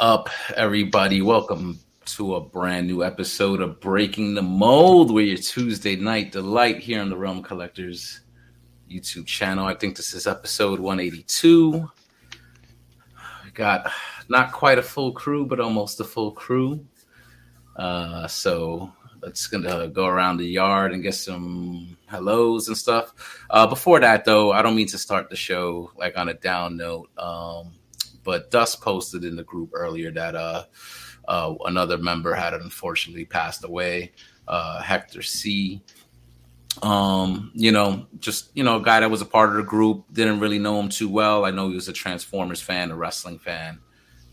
Up, everybody? Welcome to a brand new episode of Breaking the Mold, where your Tuesday night delight here on the Realm Collectors YouTube channel. I think this is episode 182. We got not quite a full crew, but almost a full crew. Uh, so let's gonna go around the yard and get some hellos and stuff. Uh, before that, though, I don't mean to start the show like on a down note. Um, but Dust posted in the group earlier that uh, uh, another member had unfortunately passed away. Uh, Hector C. Um, you know, just you know, a guy that was a part of the group. Didn't really know him too well. I know he was a Transformers fan, a wrestling fan,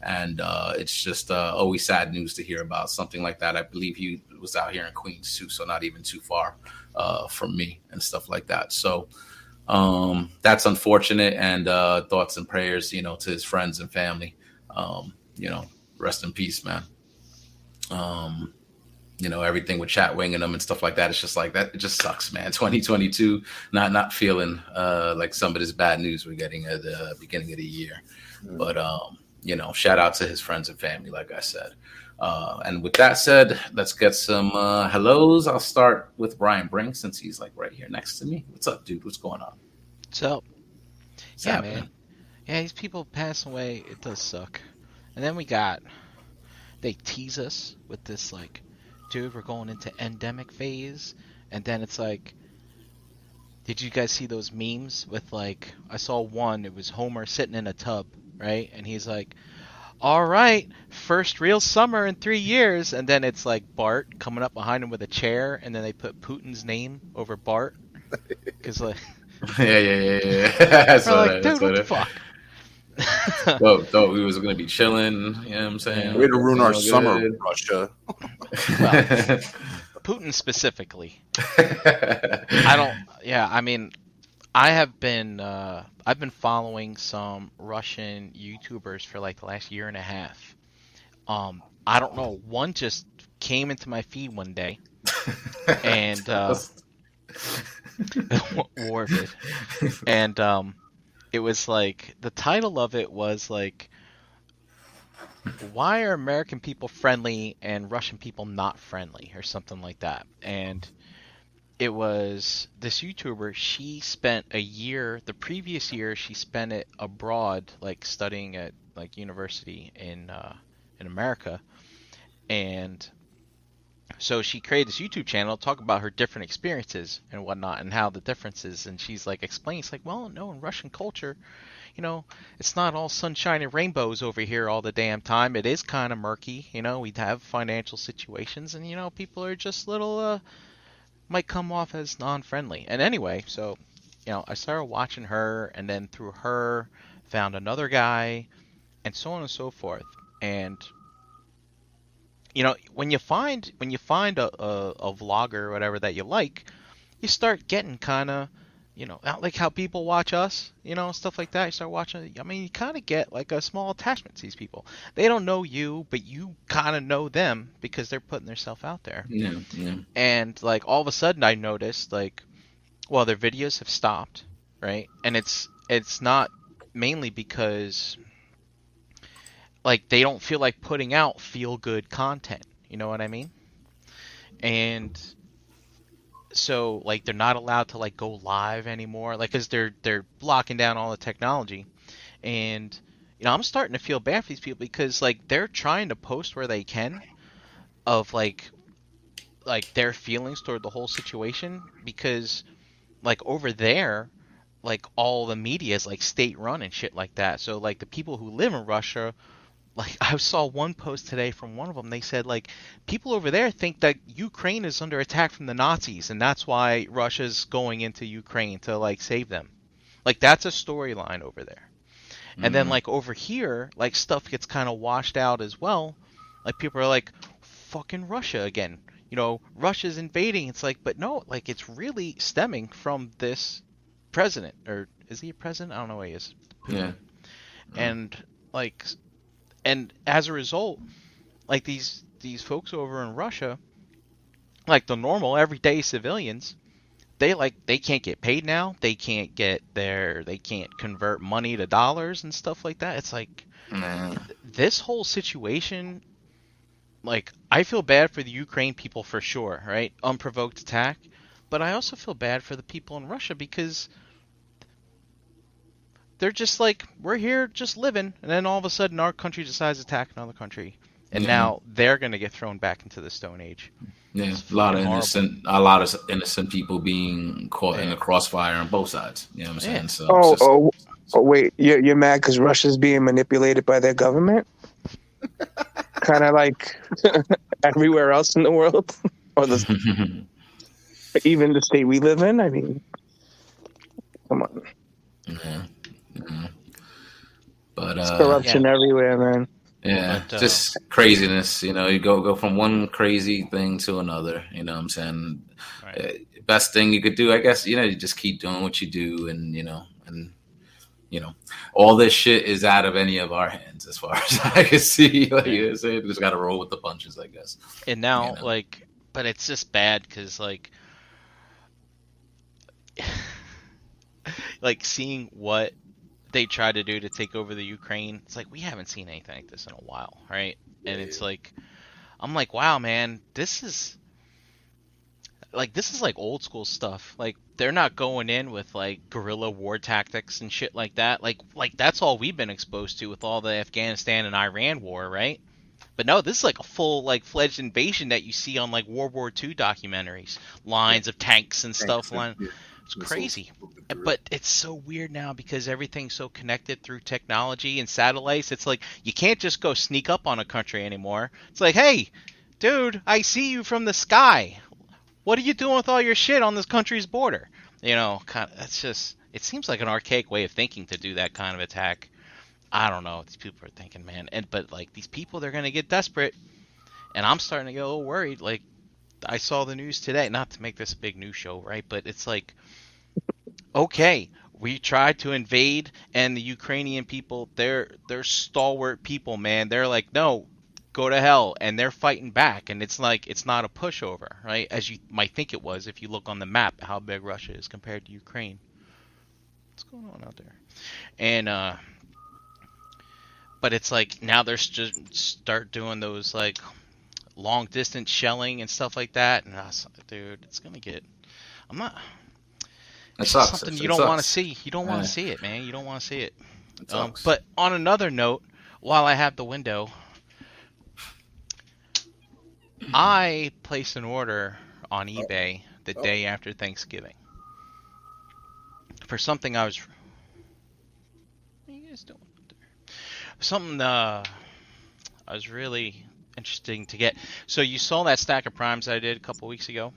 and uh, it's just uh, always sad news to hear about something like that. I believe he was out here in Queens too, so not even too far uh, from me and stuff like that. So um, that's unfortunate. And uh, thoughts and prayers, you know, to his friends and family. Um, you know, rest in peace, man. Um, you know, everything with chat winging them and stuff like that. It's just like that. It just sucks, man. 2022, not not feeling uh, like some of this bad news we're getting at the beginning of the year. Mm-hmm. But um, you know, shout out to his friends and family, like I said. Uh, and with that said, let's get some uh, hellos. I'll start with Brian Brink since he's like right here next to me. What's up, dude? What's going on? What's up? What's yeah, happening? man. Yeah, these people pass away. It does suck. And then we got they tease us with this like, dude, we're going into endemic phase, and then it's like, did you guys see those memes with like? I saw one. It was Homer sitting in a tub, right, and he's like all right, first real summer in three years, and then it's like Bart coming up behind him with a chair, and then they put Putin's name over Bart because like yeah yeah yeah yeah. We're like, dude, what the fuck? thought, thought we was gonna be chilling. You know what I'm saying? Way to ruin our summer, good. Russia. well, Putin specifically. I don't. Yeah, I mean, I have been uh, I've been following some Russian YouTubers for like the last year and a half. Um, I don't know. One just came into my feed one day, and uh, Warvid, and um, it was like the title of it was like, "Why are American people friendly and Russian people not friendly?" or something like that, and it was this YouTuber. She spent a year, the previous year, she spent it abroad, like studying at like university in uh, in America, and so she created this YouTube channel talk about her different experiences and whatnot and how the differences. And she's like explaining, it's like, well, no, in Russian culture, you know, it's not all sunshine and rainbows over here all the damn time. It is kind of murky. You know, we have financial situations, and you know, people are just little. Uh, might come off as non-friendly. And anyway, so you know, I started watching her, and then through her, found another guy, and so on and so forth. And you know, when you find when you find a, a, a vlogger or whatever that you like, you start getting kind of you know, not like how people watch us, you know, stuff like that. You start watching. I mean, you kind of get like a small attachment to these people. They don't know you, but you kind of know them because they're putting themselves out there. Yeah, yeah. And like all of a sudden, I noticed like, well, their videos have stopped, right? And it's it's not mainly because like they don't feel like putting out feel good content. You know what I mean? And so like they're not allowed to like go live anymore like because they're they're blocking down all the technology. And you know i'm starting to feel bad for these people because like they're trying to post where they can of like like their feelings toward the whole situation because like over there like all the media is like state run and shit like that. So like the people who live in russia like I saw one post today from one of them. They said like people over there think that Ukraine is under attack from the Nazis, and that's why Russia's going into Ukraine to like save them. Like that's a storyline over there. Mm-hmm. And then mm-hmm. like over here, like stuff gets kind of washed out as well. Like people are like, "Fucking Russia again." You know, Russia's invading. It's like, but no, like it's really stemming from this president, or is he a president? I don't know what he is. Yeah. And like and as a result, like these these folks over in Russia, like the normal everyday civilians, they like they can't get paid now. They can't get their they can't convert money to dollars and stuff like that. It's like Nah. this whole situation like I feel bad for the Ukraine people for sure, right? Unprovoked attack, but I also feel bad for the people in Russia because they're just like we're here just living and then all of a sudden our country decides to attack another country and Yeah. now they're going to get thrown back into the stone age. Yeah, It's a lot of horrible. innocent, a lot of innocent people being caught in Yeah. the crossfire on both sides. You know what I'm saying? Yeah. So Oh, just- oh, oh, wait, you're, you're mad because Russia's being manipulated by their government? kind of like everywhere else in the world, or the, even the state we live in. I mean, come on, yeah, yeah. But it's uh, corruption everywhere, man. yeah, But, uh, just craziness. You know, you go go from one crazy thing to another. You know what I'm saying? Right. Uh, best thing you could do, I guess, you know, you just keep doing what you do, and you know, and you know, all this shit is out of any of our hands as far as I can see. Like you know what I'm saying? just got to roll with the punches, I guess. And now, You know. like, but it's just bad because, like, like seeing what they tried to do to take over the Ukraine. It's like we haven't seen anything like this in a while, right? And it's like, I'm like, wow, man, this is like this is like old school stuff. Like they're not going in with like guerrilla war tactics and shit like that. Like like that's all we've been exposed to with all the Afghanistan and Iran war, right? But no, this is like a full like fledged invasion that you see on like World War II documentaries, lines of tanks and stuff. Line, it's crazy. But it's so weird now because everything's so connected through technology and satellites. It's like you can't just go sneak up on a country anymore. It's like, hey, dude, I see you from the sky. What are you doing with all your shit on this country's border? You know, kind of. That's just. It seems like an archaic way of thinking to do that kind of attack. I don't know. what These people are thinking, man. And but like these people, they're gonna get desperate, and I'm starting to get a little worried. Like I saw the news today. Not to make this a big news show, right? But it's like, okay, we tried to invade, and the Ukrainian people, they're they're stalwart people, man. They're like, no, go to hell, and they're fighting back. And it's like it's not a pushover, right? As you might think it was if you look on the map how big Russia is compared to Ukraine. What's going on out there? And uh but it's like now they're just start doing those like long distance shelling and stuff like that. And I was dude it's gonna get i'm not It it's sucks. something It you don't want to see. You don't want to see it man. You don't want to see it. It um, but on another note while i have the window i placed an order on ebay the day after thanksgiving for something i was what are you guys doing something uh i was really interesting to get so you saw that stack of primes i did a couple weeks ago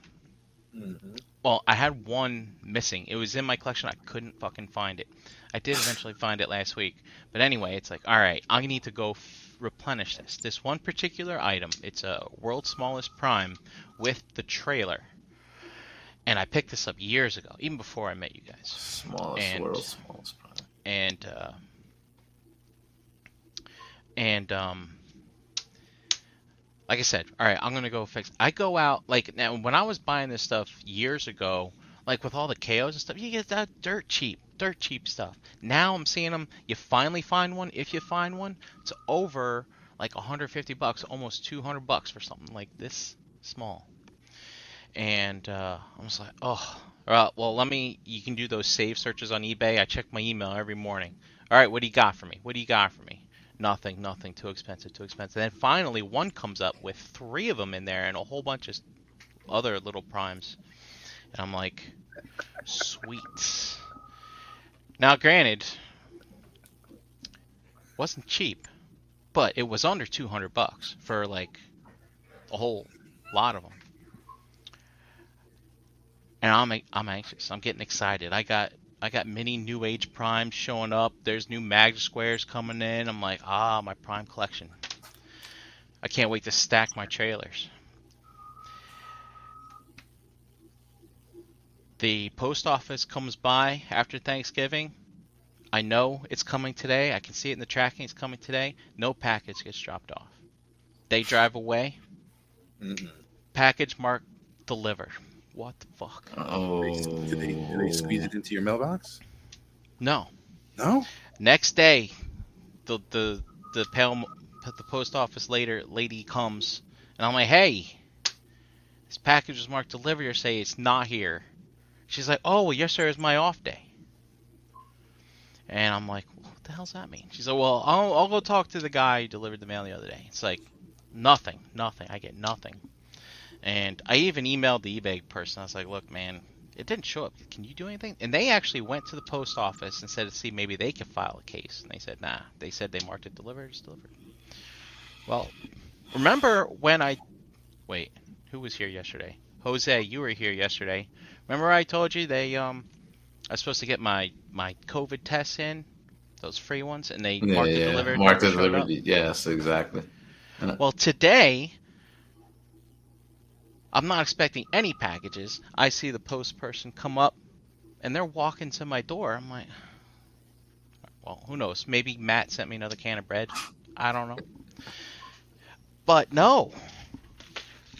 well, I had one missing. It was in my collection. I couldn't fucking find it. I did eventually find it last week. But anyway, it's like, all right, I need to go f- replenish this. This one particular item, it's a world's smallest prime with the trailer. And I picked this up years ago, even before I met you guys. Smallest and- world, smallest prime. And uh, and um, like I said, all right, I'm gonna go fix. I go out like now when I was buying this stuff years ago, like with all the KOs and stuff, you get that dirt cheap, dirt cheap stuff. Now I'm seeing them. You finally find one. If you find one, it's over like 150 bucks, almost 200 bucks for something like this small. And uh, I was like, oh, all right, well, let me. You can do those save searches on eBay. I check my email every morning. All right, what do you got for me? What do you got for me? Nothing, nothing. Too expensive, too expensive. And Then finally, one comes up with three of them in there and a whole bunch of other little primes. And I'm like, sweet. Now, granted, wasn't cheap, but it was under 200 bucks for like a whole lot of them. And I'm I'm anxious. I'm getting excited. I got I got many new age primes showing up. There's new mag squares coming in. I'm like, ah, my prime collection. I can't wait to stack my trailers. The post office comes by after Thanksgiving. I know it's coming today. I can see it in the tracking. It's coming today. No package gets dropped off. They drive away. Package marked delivered. What the fuck? Oh, Did they, did they squeeze it into your mailbox? No. No. Next day, the the the pale the post office later lady comes, and I'm like, hey, this package was marked delivery. Or say it's not here. She's like, oh, well, yesterday was my off day. And I'm like, what the hell's that mean? She's like, well, I'll, I'll go talk to the guy who delivered the mail the other day. It's like, nothing, nothing. I get nothing. And I even emailed the eBay person. I was like, look, man, it didn't show up. Can you do anything? And they actually went to the post office and said to see maybe they could file a case. And they said, nah. They said they marked it delivered. It's delivered. Well, remember when I wait? Who was here yesterday? Jose, you were here yesterday. Remember I told you they um I was supposed to get my my COVID tests in, those free ones, and they yeah, marked it delivered. Marked it delivered. Yes, exactly. Well, today, I'm not expecting any packages. I see the post person come up, and they're walking to my door. I'm like, well, who knows? Maybe Matt sent me another can of bread. I don't know. But no,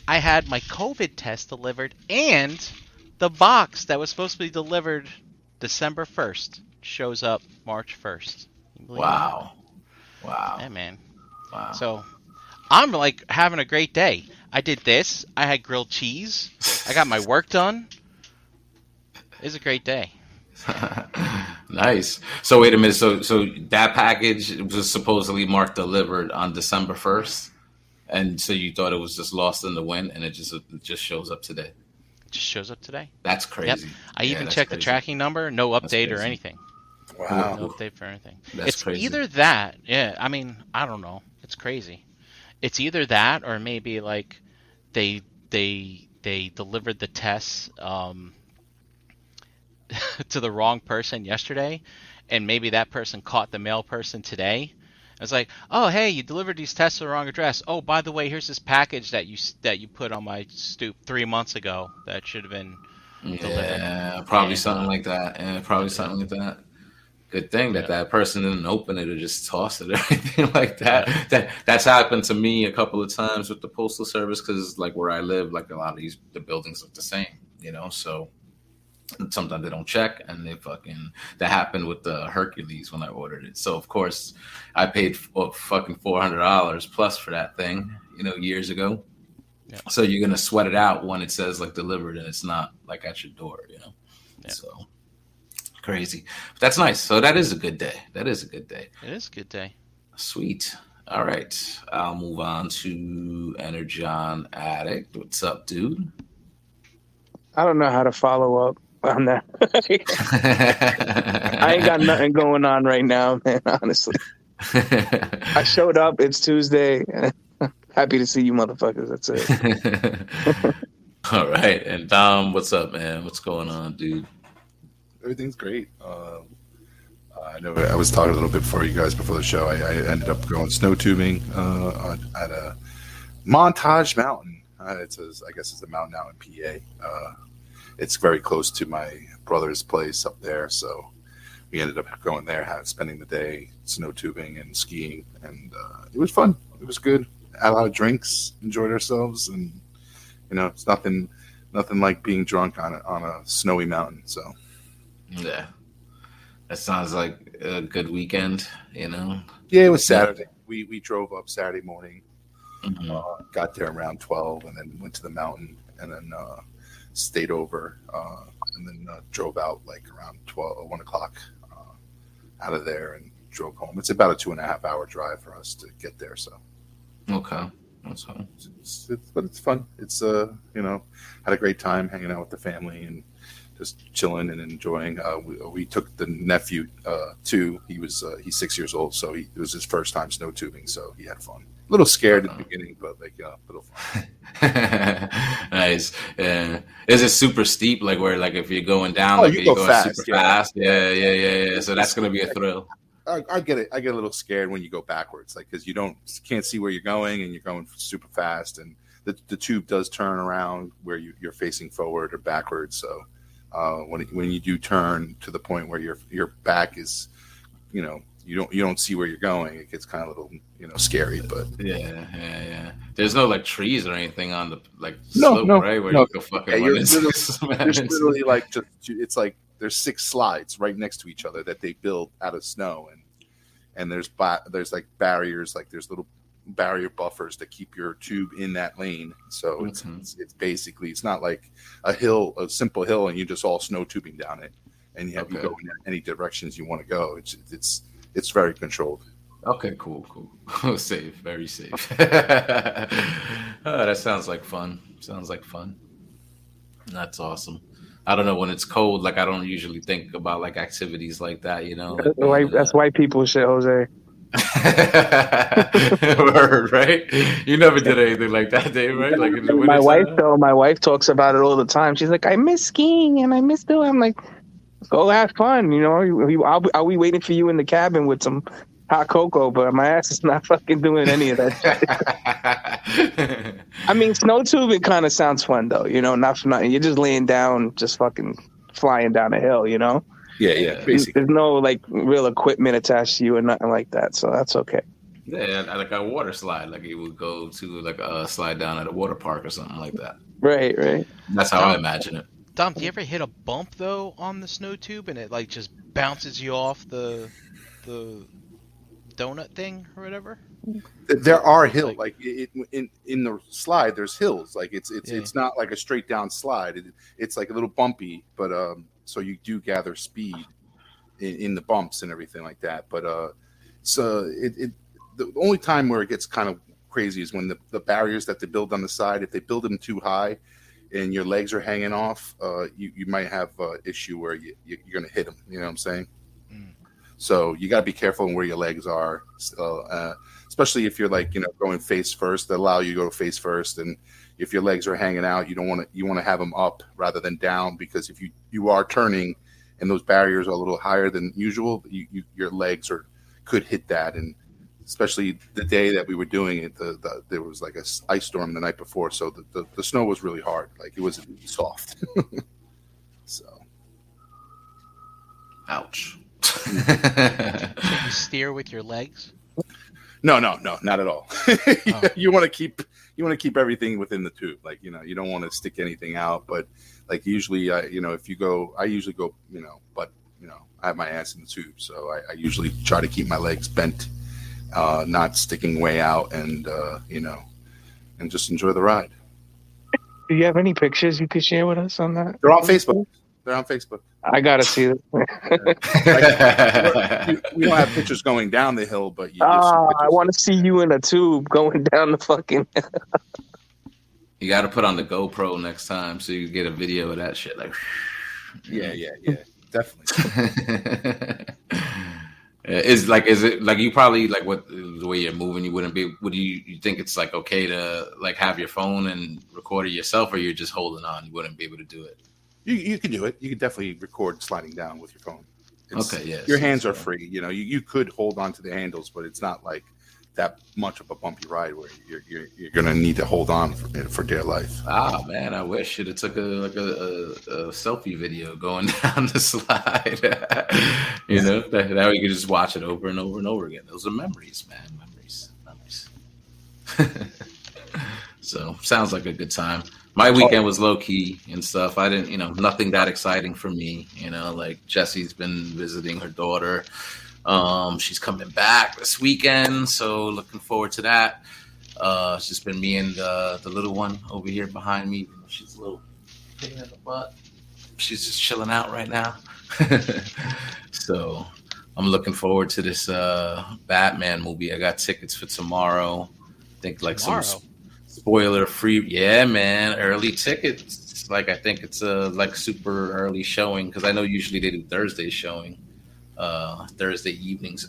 I had my COVID test delivered, and the box that was supposed to be delivered December 1st shows up March 1st. Can you believe Wow. that? Wow. Yeah, man. Wow. So I'm like having a great day. I did this. I had grilled cheese. I got my work done. It was a great day. nice. So wait a minute. So so that package was supposedly marked delivered on December first, and so you thought it was just lost in the wind, and it just it just shows up today. It just shows up today. That's crazy. Yep. I Yeah, even that's checked the tracking number. No update or anything. Wow. No update for anything. That's it's crazy. either that. Yeah. I mean, I don't know. It's crazy. It's either that or maybe like they they they delivered the tests um, to the wrong person yesterday, and maybe that person caught the mail person today. It's like, oh hey, you delivered these tests to the wrong address. Oh, by the way, here's this package that you that you put on my stoop three months ago that should have been. Yeah, probably And, something uh, like that. Yeah, probably something like that. Good thing that Yeah. that person didn't open it or just toss it or anything like that. That that's happened to me a couple of times with the postal service because, like, where I live, like a lot of these the buildings look the same, you know. So sometimes they don't check, and they fucking that happened with the Hercules when I ordered it. So of course, I paid f- oh, fucking four hundred dollars plus for that thing, you know, years ago. Yeah. So you're gonna sweat it out when it says like delivered and it's not like at your door, you know. Yeah. So crazy. But that's nice. So that is a good day. That is a good day. It is a good day. Sweet. All right. I'll move on to Energon Addict. What's up, dude? I don't know how to follow up on that. I I ain't got nothing going on right now, man. Honestly, I showed up. It's Tuesday. Happy to see you, motherfuckers. That's it. All right. And Dom, what's up, man? What's going on, dude? Everything's great. Uh, I know I was talking a little bit before you guys before the show. I, I ended up going snow tubing uh, at a Montage Mountain. Uh, it's a, I guess it's a mountain out in PA. Uh, it's very close to my brother's place up there, so we ended up going there, spending the day snow tubing and skiing, and uh, it was fun. It was good. Had a lot of drinks, enjoyed ourselves, and you know, it's nothing, nothing like being drunk on a, on a snowy mountain. So. Yeah. That sounds like a good weekend, you know? Yeah, it was Saturday. We we drove up Saturday morning, Mhm. uh, got there around twelve, and then went to the mountain, and then uh, stayed over, uh, and then uh, drove out like around 12, 1 o'clock uh, out of there and drove home. It's about a two and a half hour drive for us to get there, so Okay. That's fine. it's, it's, but it's fun. It's uh you know had a great time hanging out with the family and just chilling and enjoying. Uh, we, we took the nephew uh, too. He was uh, he's six years old, so he, it was his first time snow tubing, so he had fun. A little scared at the beginning, but like uh, a little fun. nice. Yeah. Is it super steep? Like where, like if you're going down, Oh, like you go going fast, super yeah. fast? Yeah, yeah, yeah, yeah. So that's gonna be a thrill. I, I get it. I get a little scared when you go backwards, like because you don't can't see where you're going and you're going super fast, and the, the tube does turn around where you, you're facing forward or backwards. So uh, when when you do turn to the point where your your back is, you know, you don't you don't see where you're going. It gets kind of a little you know scary, but Yeah, yeah, yeah. There's no like trees or anything on the like No, slope, no, right? Where no. you can fucking Yeah, you're literally- there's literally like just it's like there's six slides right next to each other that they build out of snow and and there's ba- there's like barriers like there's little barrier buffers to keep your tube in that lane so it's, Mhm. it's it's basically it's not like a hill a simple hill and you just all snow tubing down it and you have you go in any directions you want to go it's it's it's very controlled Okay, cool, cool. safe, very safe. oh, that sounds like fun. Sounds like fun. That's awesome. I don't know when it's cold. Like I don't usually think about like activities like that. You know, That's being white, in that's a- white people shit, Jose. Word, right? You never did anything like that, Dave, right? Like My wife, though, my wife talks about it all the time. She's like, I miss skiing and I miss doing. I'm like, go have fun. You know, Are we- I'll, be- I'll waiting for you in the cabin with some hot cocoa, but my ass is not fucking doing any of that. I mean, snow tubing kind of sounds fun, though. You know, not for nothing. You're just laying down, just fucking flying down a hill. You know, yeah Yeah. yeah basically there's no like real equipment attached to you or nothing like that, so that's okay. yeah, like a water slide. Like you would go to like a slide down at a water park or something like that. Right, right. That's how I imagine it. Dom, do you ever hit a bump though on the snow tube and it like just bounces you off the the donut thing or whatever? there are hills Like- like it, in in the slide there's hills like it's it's Yeah. it's not like a straight down slide it, it's like a little bumpy but um so you do gather speed in, in the bumps and everything like that but uh so it, it the only time where it gets kind of crazy is when the, the barriers that they build on the side if they build them too high and your legs are hanging off uh you, you might have uh issue where you, you you're gonna hit them you know what i'm saying Mm. so you got to be careful where your legs are so, uh especially if you're like you know going face first they allow you to go face first and if your legs are hanging out you don't want to you want to have them up rather than down because if you you are turning and those barriers are a little higher than usual you, you your legs are could hit that and especially the day that we were doing it the, the there was like a s- ice storm the night before so the, the, the snow was really hard like it wasn't soft so Ouch. Can you steer with your legs? No, no, no, not at all. Oh. you want to keep you want to keep everything within the tube. Like you know, you don't want to stick anything out. But like usually, uh, you know, if you go, I usually go, you know, but you know, I have my ass in the tube, so I, I usually try to keep my legs bent, uh, not sticking way out, and uh, you know, and just enjoy the ride. Do you have any pictures you could share with us on that? They're on Facebook. They're on Facebook. I gotta see it. We, we don't have pictures going down the hill, but you Ah, I want to see you in a tube going down the fucking. you got to put on the GoPro next time so you get a video of that shit. Like, Yeah, yeah, yeah, definitely. is like is it like you probably like what the way you're moving you wouldn't be would you you think it's like okay to like have your phone and record it yourself or you're just holding on you wouldn't be able to do it You, you can do it. You can definitely record sliding down with your phone. It's- okay yeah Your hands are free. You know, you, you could hold on to the handles, but it's not like that much of a bumpy ride where you're you're, you're gonna need to hold on for, for dear life. ah man i wish. It took a like a, a, a selfie video going down the slide. You know that, that way you could just watch it over and over and over again. Those are memories man. Memories. Memories. So sounds like a good time my weekend was low key and stuff. I didn't, you know, nothing that exciting for me. You know, like Jesse's been visiting her daughter. Um, she's coming back this weekend, so looking forward to that. Uh, it's just been me and uh, the little one over here behind me. She's a little pain in the butt. She's just chilling out right now. so I'm looking forward to this uh, Batman movie. I got tickets for tomorrow. I think like Tomorrow. some spoiler free. Yeah, man, early tickets. Like I think it's a like super early showing because I know usually they do Thursday showing, uh, Thursday evenings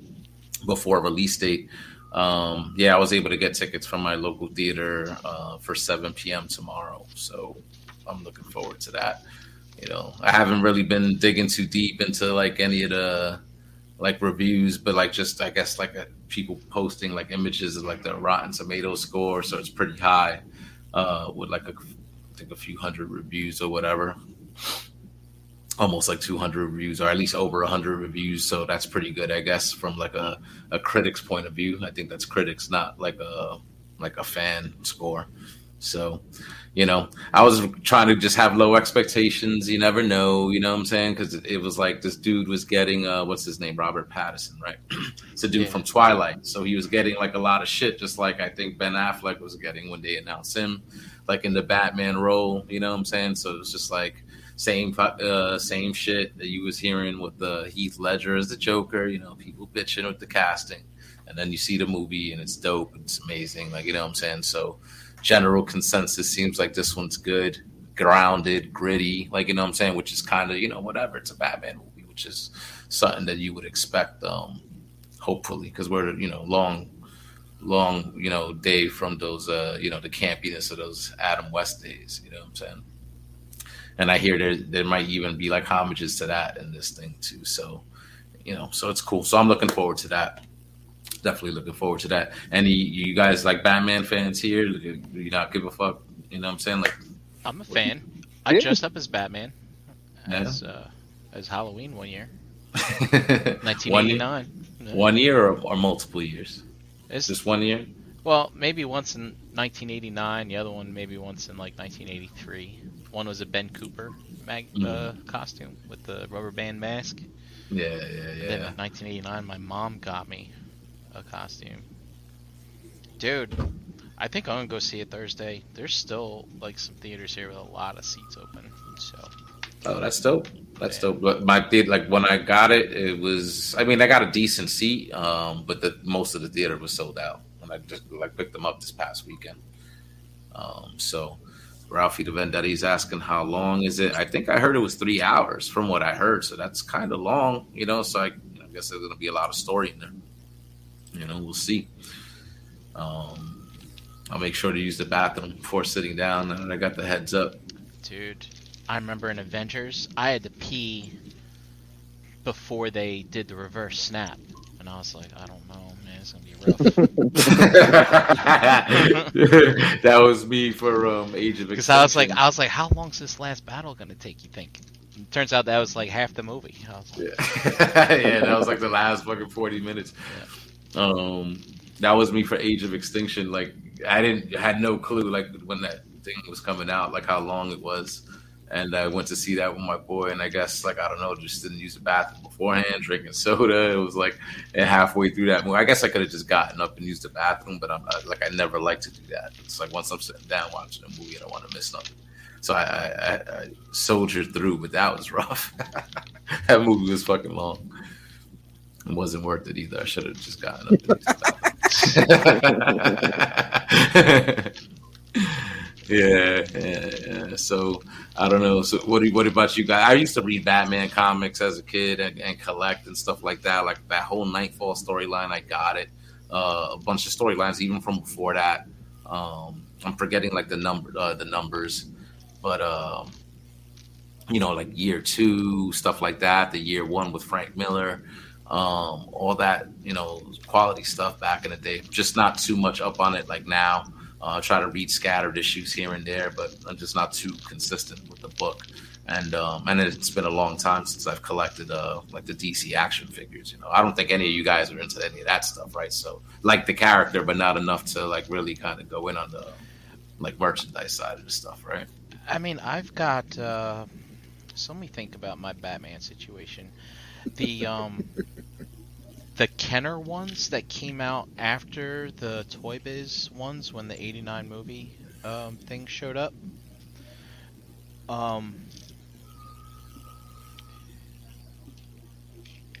before release date. Um, yeah, I was able to get tickets from my local theater uh, for 7 p.m. tomorrow, so I'm looking forward to that. You know, I haven't really been digging too deep into like any of the like reviews, but like just I guess like uh people posting like images of like the Rotten Tomatoes score, so it's pretty high uh, with like a, I think a few hundred reviews or whatever. almost like 200 reviews or at least over 100 reviews so that's pretty good i guess from like a, a critic's point of view i think that's critics not like a like a fan score so you know i was trying to just have low expectations you never know you know what i'm saying because it was like this dude was getting uh what's his name robert pattinson right it's a dude Yeah. from twilight so he was getting like a lot of shit just like i think ben affleck was getting when they announced him like in the batman role you know what i'm saying so it was just like same uh, same shit that you was hearing with the Heath Ledger as the Joker. You know, people bitching with the casting, and then you see the movie and it's dope. It's amazing. Like you know what I'm saying. So general consensus seems like this one's good, grounded, gritty. Like you know what I'm saying, which is kind of you know whatever. It's a Batman movie, which is something that you would expect. Um, hopefully, because we're you know long. Long, you know, day from those, uh, you know, the campiness of those Adam West days. You know what I'm saying? and I hear there there might even be like homages to that in this thing too. So, you know, so it's cool. So I'm looking forward to that. Definitely looking forward to that. Any you guys like Batman fans here? Do you not give a fuck? You know what I'm saying? Like, I'm a fan. I Yeah. dressed up as Batman Yeah. as uh, as Halloween one year, one year, 1989. Yeah. one year or, or multiple years? It's Just one year? Well, maybe once in 1989. The other one maybe once in like 1983. One was a Ben Cooper mag- uh, costume with the rubber band mask. Yeah, yeah, yeah. Then in 1989, my mom got me a costume. Dude, I think I'm gonna go see it Thursday. There's still like some theaters here with a lot of seats open. So Oh, that's dope. That's dope. But my theater, like when I got it, it was. I mean, I got a decent seat, um, but the most of the theater was sold out And I just like picked them up this past weekend. Um, so Ralphie the Vendetti's asking how long is it? I think I heard it was three hours from what I heard, so that's kind of long, you know. So I, I guess there's gonna be a lot of story in there. You know, we'll see. Um, I'll make sure to use the bathroom before sitting down, and I got the heads up. Dude, I remember in Avengers, I had to pee before they did the reverse snap, and I was like, I don't know, man, it's gonna be rough. that was me for um, Age of Because I was like. I was like, how long's this last battle gonna take? You think? Turns out that was like half the movie. Like, yeah, yeah, that was like the last fucking forty minutes. Um, that was me for Age of Extinction. Like, I didn't had no clue like when that thing was coming out, like how long it was. And I went to see that with my boy, and I guess like I don't know, just didn't use the bathroom beforehand, drinking soda. It was like halfway through that movie. I guess I could have just gotten up and used the bathroom, but I'm not, like I never like to do that. It's like once I'm sitting down watching a movie, I don't want to miss nothing. So I, I, I, I soldiered through, but that was rough. that movie was fucking long. It wasn't worth it either. I should have just gotten up yeah, yeah, yeah. So I don't know. So what? What about you guys? I used to read Batman comics as a kid and, and collect and stuff like that. Like that whole Knightfall storyline, I got it. Uh, a bunch of storylines even from before that. Um, I'm forgetting like the number, uh, the numbers, but um, you know, like year two stuff like that. The year one with Frank Miller, um, all that you know, quality stuff back in the day. Just not too much up on it like now. Uh, try to read scattered issues here and there, but I'm just not too consistent with the book. And um, and it's been a long time since I've collected uh, like the DC action figures. You know, I don't think any of you guys are into any of that stuff, right? So like the character, but not enough to like really kind of go in on the like merchandise side of the stuff, right? I mean, I've got. Uh, so let me think about my Batman situation. The um, the Kenner ones that came out after the Toy Biz ones when the '89 movie um, thing showed up. Um,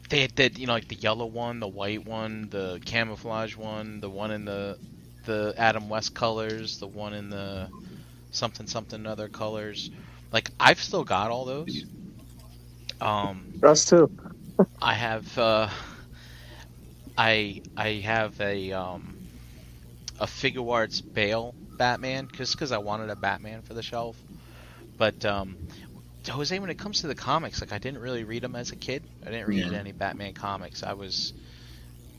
they did, you know, like the yellow one, the white one, the camouflage one, the one in the the Adam West colors, the one in the something something other colors. Like I've still got all those. Um, Us too. I have uh, I I have a um, a Figuarts Bale Batman just because I wanted a Batman for the shelf. But um, Jose, when it comes to the comics, like I didn't really read them as a kid. I didn't read Yeah. any Batman comics. I was,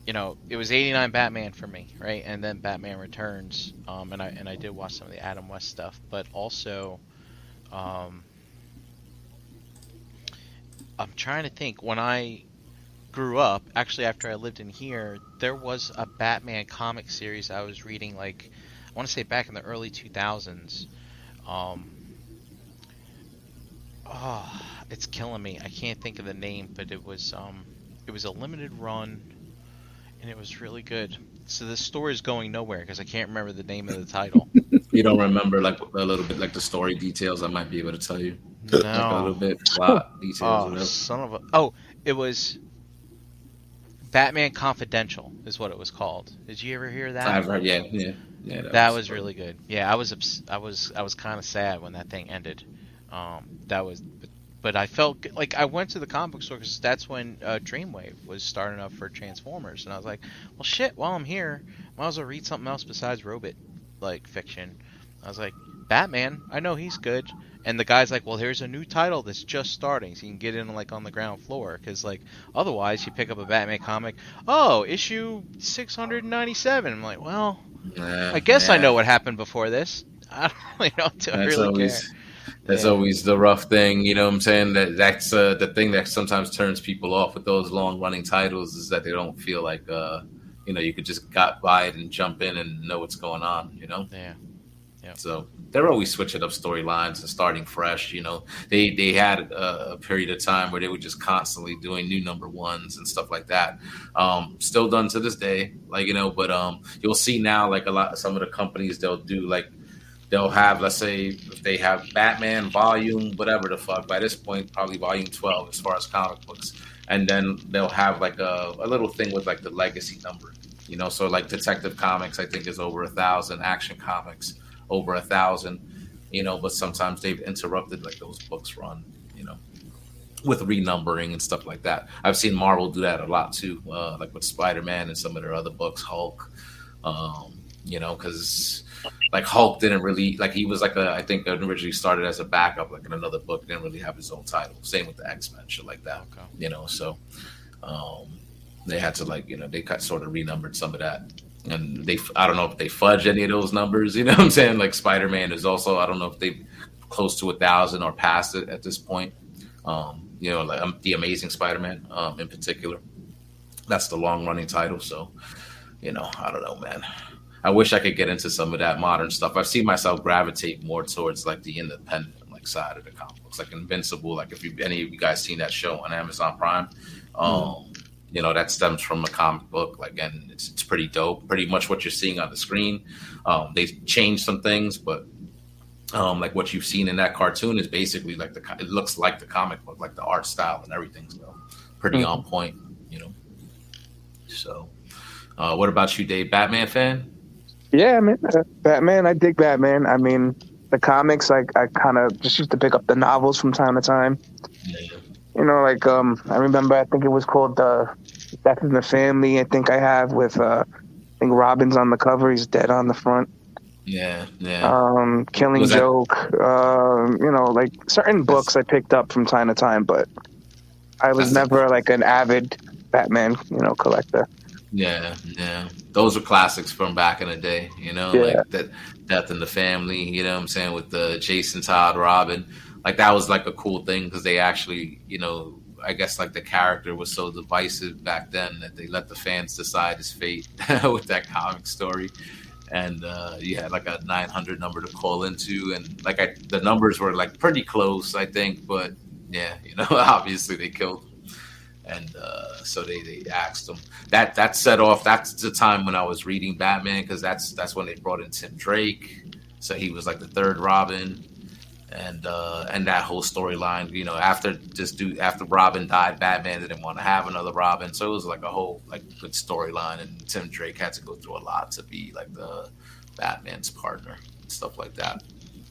you know, it was '89 Batman for me, right? And then Batman Returns, um, and I and I did watch some of the Adam West stuff, but also, um, I'm trying to think when I grew up, actually after I lived in here, there was a Batman comic series I was reading like I want to say back in the early 2000s. Um Oh, it's killing me. I can't think of the name, but it was um it was a limited run and it was really good. So the story is going nowhere because I can't remember the name of the title. You don't remember like a little bit like the story details. I might be able to tell you like a little No. bit details. Oh, son of a. Oh, it was Batman Confidential, is what it was called. Did you ever hear that? I've heard, yeah, yeah, yeah. that was really good. Yeah, I was ups- I was I was kind of sad when that thing ended. Um, that was, but, but I felt like I went to the comic book store because that's when uh, Dreamwave was starting up for Transformers, and I was like, well, shit. While I'm here, might as well read something else besides Robot, like fiction. I was like, Batman. I know he's good. And the guy's like, well, here's a new title that's just starting, so you can get in like on the ground floor. Because like otherwise, you pick up a Batman comic, oh, issue 697. I'm like, well, I guess I know what happened before this. I don't really know. Do I That's really always care? that's Yeah. always the rough thing. You know what I'm saying? That that's uh, the thing that sometimes turns people off with those long running titles is that they don't feel like uh, you know you could just got by it and jump in and know what's going on. You know. Yeah. So they're always switching up storylines and starting fresh. You know, they they had a, a period of time where they were just constantly doing new number ones and stuff like that. Um, still done to this day, like you know. But um, you'll see now, like a lot, some of the companies they'll do like they'll have, let's say, if they have Batman volume, whatever the fuck. By this point, probably volume twelve as far as comic books, and then they'll have like a, a little thing with like the legacy number. You know, so like Detective Comics, I think is over a thousand. Action Comics over a thousand, you know, but sometimes they've interrupted like those books run, you know, with renumbering and stuff like that. I've seen Marvel do that a lot too, uh, like with Spider Man and some of their other books, Hulk, um, you know, because like Hulk didn't really like he was like a I think originally started as a backup like in another book, didn't really have his own title. Same with the X Men, shit like that, Okay. you know. So um, they had to like you know they cut sort of renumbered some of that and they I don't know if they fudge any of those numbers. You know what I'm saying? Like Spider Man is also I don't know if they close to a thousand or past it at this point. Um, you know, like um, the Amazing Spider Man um, in particular. That's the long running title. So, you know, I don't know, man. I wish I could get into some of that modern stuff. I've seen myself gravitate more towards like the independent like side of the comic books, like Invincible. Like if you any of you guys seen that show on Amazon Prime, um, you know that stems from a comic book like and it's, it's pretty dope pretty much what you're seeing on the screen um, they changed some things but um, like what you've seen in that cartoon is basically like the it looks like the comic book like the art style and everything so pretty on point you know so uh, what about you dave batman fan Yeah, man. Uh, Batman. I dig Batman. I mean, the comics. Like I kind of just used to pick up the novels from time to time. yeah. You know, like um, I remember. I think it was called the Death in the Family. I think I have with uh, I think Robin's on the cover. He's dead on the front. yeah yeah Um, Killing Was that- Joke. Um, you know, like certain books I picked up from time to time, but I was That's never like an avid Batman, you know, collector. Yeah, yeah. Those are classics from back in the day, you know, Yeah. like that Death in the Family, you know what I'm saying, with the Jason Todd Robin. Like that was like a cool thing because they actually, you know, I guess like the character was so divisive back then that they let the fans decide his fate with that comic story. And uh, you had like a 900 number to call into, and like I, the numbers were like pretty close, I think. But yeah, you know, obviously they killed him, and uh, so they they axed him that that set off. That's the time when I was reading Batman because that's that's when they brought in Tim Drake, so he was like the third Robin, and uh, and that whole storyline. You know, after just do after Robin died, Batman didn't want to have another Robin, so it was like a whole like good storyline. And Tim Drake had to go through a lot to be like the Batman's partner and stuff like that.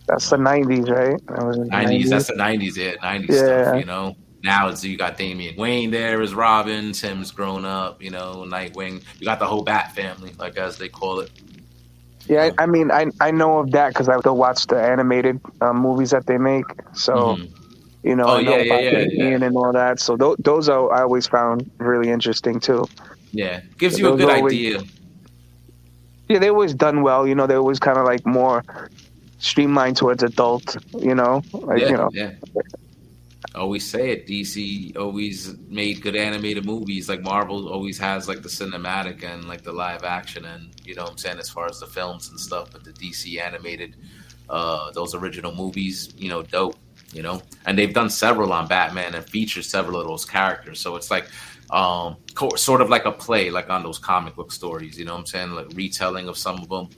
That's the '90s, right? That was in the Nineties, that's the nineties, yeah, nineties Yeah. stuff, you know. Now it's you got Damian Wayne there as Robin, Tim's grown up, you know, Nightwing. You got the whole Bat family, like as they call it. Yeah, I, I mean, I I know of that because I still watch the animated uh, movies that they make. So Mhm. you know, Oh, I know yeah, about yeah, yeah. Ian and all that. So th- those are, I always found really interesting too. Yeah, gives you a good always- idea. Yeah, they always done well. You know, they always kind of like more streamlined towards adult. You know, like yeah, you know, yeah. Always say it. DC always made good animated movies. Like Marvel always has like the cinematic and like the live action and you know what I'm saying as far as the films and stuff. But the DC animated, uh, those original movies, you know, dope. You know, and they've done several on Batman and featured several of those characters. So it's like um, co- sort of like a play, like on those comic book stories. You know what I'm saying? Like retelling of some of them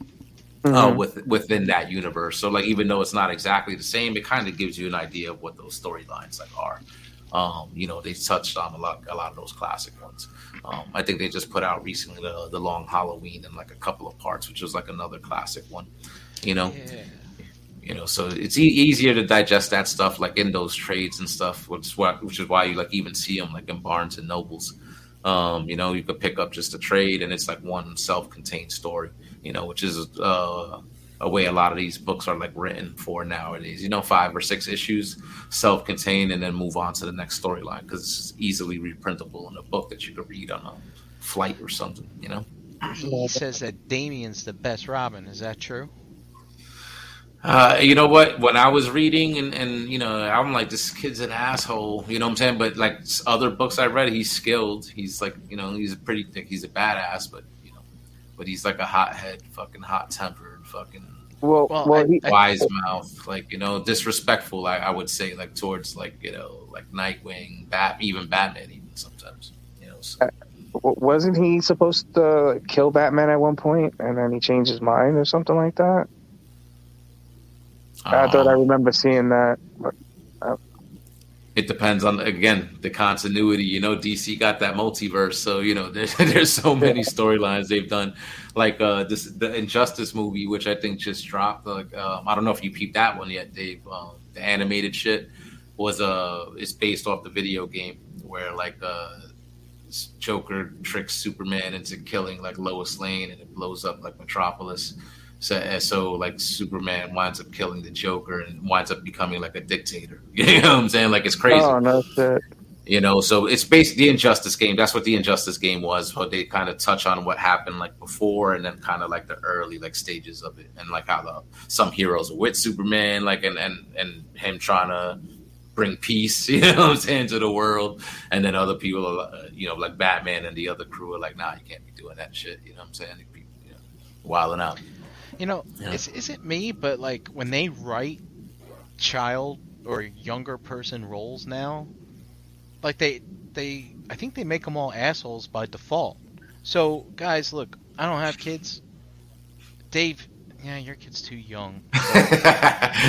uh, Mhm. with within that universe. So like even though it's not exactly the same, it kind of gives you an idea of what those storylines like are. Um, you know, they touched on a lot a lot of those classic ones. Um, I think they just put out recently the the Long Halloween and like a couple of parts, which was like another classic one. You know, Yeah. you know, so it's e- easier to digest that stuff like in those trades and stuff, which is why which is why you like even see them like in Barnes and Nobles. Um, you know, you could pick up just a trade and it's like one self-contained story. You know, which is uh, a way a lot of these books are like written for nowadays. You know, five or six issues, self-contained, and then move on to the next storyline because it's easily reprintable in a book that you could read on a flight or something. You know. He says that Damian's the best Robin. Is that true? Uh, you know what? When I was reading, and, and you know, I'm like, this kid's an asshole. You know what I'm saying? But like other books I read, he's skilled. He's like, you know, he's a pretty thick. He's a badass, but but he's like a hothead, fucking hot tempered, fucking Well, Well, well, I- he, I- wise mouth, like you know, disrespectful. I, I would say, like towards like you know, like Nightwing, Bat, even Batman, even sometimes. You know, so, wasn't he supposed to kill Batman at one point, and then he changed his mind or something like that? I thought I um, remember seeing that. It depends on again the continuity. You know, DC got that multiverse, so you know there's there's so many storylines they've done, like uh this the Injustice movie, which I think just dropped. Like um, I don't know if you peeped that one yet, Dave. Um, the animated shit was uh it's based off the video game where like uh Joker tricks Superman into killing like Lois Lane and it blows up like Metropolis. So, and so like Superman winds up killing the Joker and winds up becoming like a dictator. You know what I'm saying? Like it's crazy. Oh no shit! You know, so it's basically the Injustice game. That's what the Injustice game was. But they kind of touch on what happened like before, and then kind of like the early like stages of it, and like how the some heroes are with Superman, like and and and him trying to bring peace, you know what I'm saying, to the world, and then other people, are, uh, you know, like Batman and the other crew are like, nah, you can't be doing that shit. You know what I'm saying? People, you know, wilding out. You know, Yeah. is, is it me, but like when they write child or younger person roles now, like they they I think they make them all assholes by default. So guys, look, I don't have kids. Dave, yeah, your kid's too young.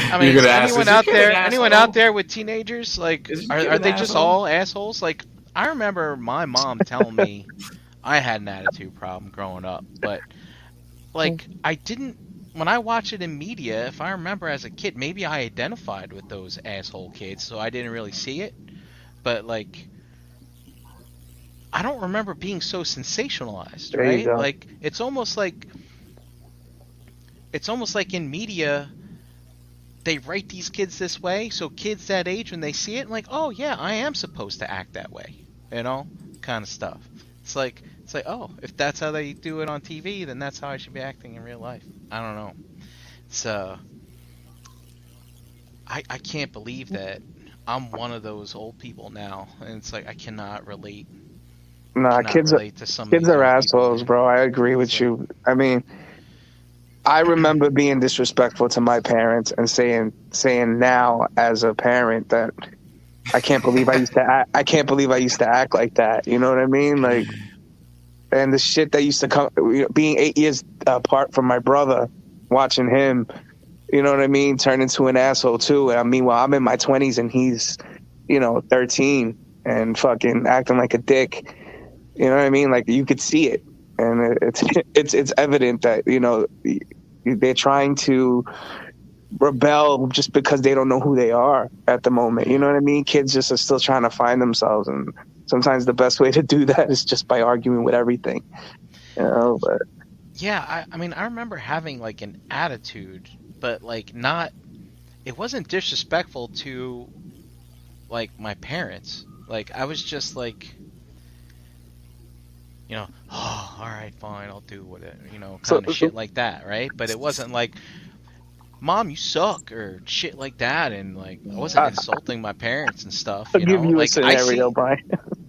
I mean, You're is gonna ask, anyone "Is out there? an Anyone out there with teenagers? Like, Is are, are an they just all assholes? Like, I remember my mom telling me I had an attitude problem growing up, but like, mm-hmm. I didn't. When I watch it in media, if I remember as a kid, maybe I identified with those asshole kids, so I didn't really see it. But like, I don't remember being so sensationalized, There right? Like, it's almost like it's almost like in media they write these kids this way so kids that age when they see it like oh yeah i am supposed to act that way you know kind of stuff it's like it's like oh if that's how they do it on tv then that's how i should be acting in real life i don't know uh i i can't believe that i'm one of those old people now and it's like i cannot relate Nah, cannot kids, are, relate to some kids are people, assholes, bro. I agree with So- you. I mean, I remember being disrespectful to my parents and saying saying now as a parent that I can't believe I used to act, I can't believe I used to act like that. You know what I mean? Like, and the shit that used to come, being eight years apart from my brother, watching him, you know what I mean, turn into an asshole too. And I mean, well, I'm in my twenties and he's, you know, thirteen and fucking acting like a dick. You know what I mean? Like you could see it, and it's it's it's evident that you know they're trying to rebel just because they don't know who they are at the moment. You know what I mean? Kids just are still trying to find themselves, and sometimes the best way to do that is just by arguing with everything. You know, but Yeah, I, I mean, I remember having like an attitude, but like not. It wasn't disrespectful to, like my parents. Like I was just like, you know, oh, all right, fine, I'll do what it, you know, kind So- of shit like that, right? But it wasn't like, "Mom, you suck" or shit like that, and like I wasn't Uh, insulting my parents and stuff. I'll You give know, you like a I scenario, see. Brian.